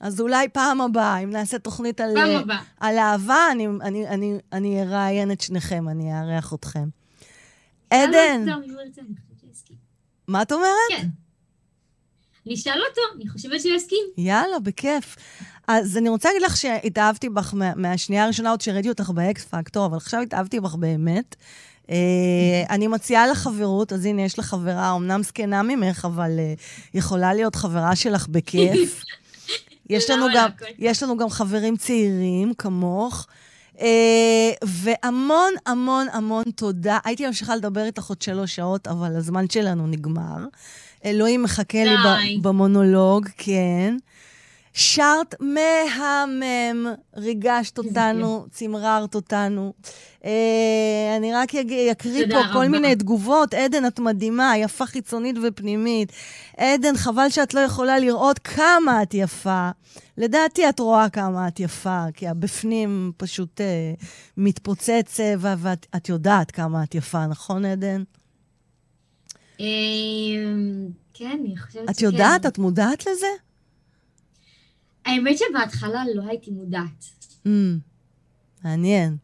אז אולי פעם הבאה, אם נעשה תוכנית על, אה. על אהבה, אני, אני, אני, אני אראיין את שניכם, אני אארח אתכם. עדן, הוא. מה את אומרת? כן. נשאל אותו, אני חושבת שהוא יסכים. יאללה, בכיף. אז אני רוצה להגיד לך שהתאהבתי בך מה, מהשנייה הראשונה, עוד שראיתי אותך באקס פקטור, אבל עכשיו התאהבתי בך באמת. אה, אני מציעה לך חברות, אז הנה, יש לך חברה, אמנם זקנה ממך, אבל אה, יכולה להיות חברה שלך בכיף. יש לנו, גם, לא? יש לנו גם חברים צעירים כמוך. אה, והמון המון המון תודה. הייתי ממשיכה לדבר איתך עוד שלוש שעות, אבל הזמן שלנו נגמר. אלוהים מחכה לי די. ב- במונולוג, כן. שרת מהמם, ריגשת אותנו, צמררת אותנו. אה, אני רק אקריא פה כל רבה. מיני תגובות. עדן, את מדהימה, יפה חיצונית ופנימית. עדן, חבל שאת לא יכולה לראות כמה את יפה. לדעתי את רואה כמה את יפה, כי הבפנים פשוט אה, מתפוצץ צבע, ואת את יודעת כמה את יפה, נכון, עדן? אמ, כן, אני חושבת שכן. את יודעת? את מודעת לזה? האמת שבהתחלה לא הייתי מודעת. Mm, מעניין.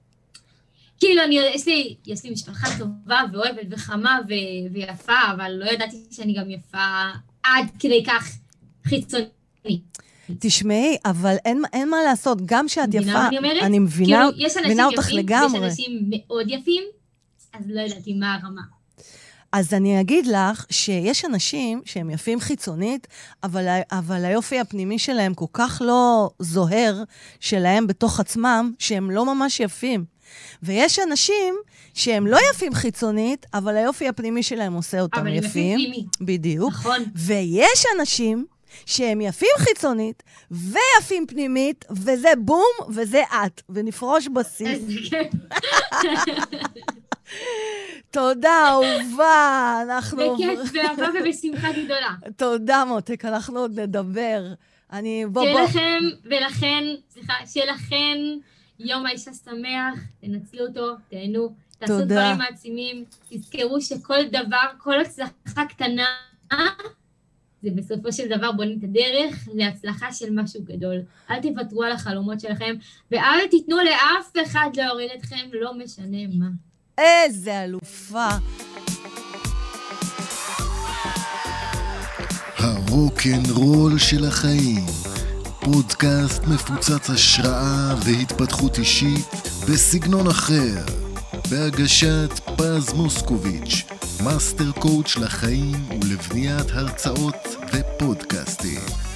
כאילו, אני, יש, לי, יש לי משפחה טובה ואוהבת וחמה ו, ויפה, אבל לא ידעתי שאני גם יפה עד כדי כך חיצונית. תשמעי, אבל אין, אין מה לעשות, גם שאת יפה, מה אני אומרת? אני מבינה, כאילו, יש מבינה אותך יפים, לגמרי. ויש אנשים מאוד יפים, אז לא ידעתי מה הרמה. אז אני אגיד לך שיש אנשים שהם יפים חיצונית, אבל, אבל היופי הפנימי שלהם כל כך לא זוהר שלהם בתוך עצמם, שהם לא ממש יפים. ויש אנשים שהם לא יפים חיצונית, אבל היופי הפנימי שלהם עושה אותם אבל הם יפים פנימי. בדיוק. נכון. ויש אנשים שהם יפים חיצונית ויפים פנימית, וזה בום, וזה את, ונפרוש בשיא. תודה, אהובה. אנחנו... בכיף, באהבה ובשמחה גדולה. תודה, מותק, אנחנו עוד נדבר. אני... בוא, שיהיה בוא. לכם, ולכן, סליחה, שיהיה לכם יום האישה שמח, תנצלו אותו, תהנו, תעשו תודה. דברים מעצימים, תזכרו שכל דבר, כל הצלחה קטנה, זה בסופו של דבר בונים את הדרך להצלחה של משהו גדול. אל תוותרו על החלומות שלכם, ואל תיתנו לאף אחד להוריד אתכם, לא משנה מה. איזה אלופה. הרוקנרול של החיים, פודקאסט מפוצץ השראה והתפתחות אישית בסגנון אחר, בהגשת פז מוסקוביץ', master coach לחיים ולבניית הרצאות ופודקאסטים.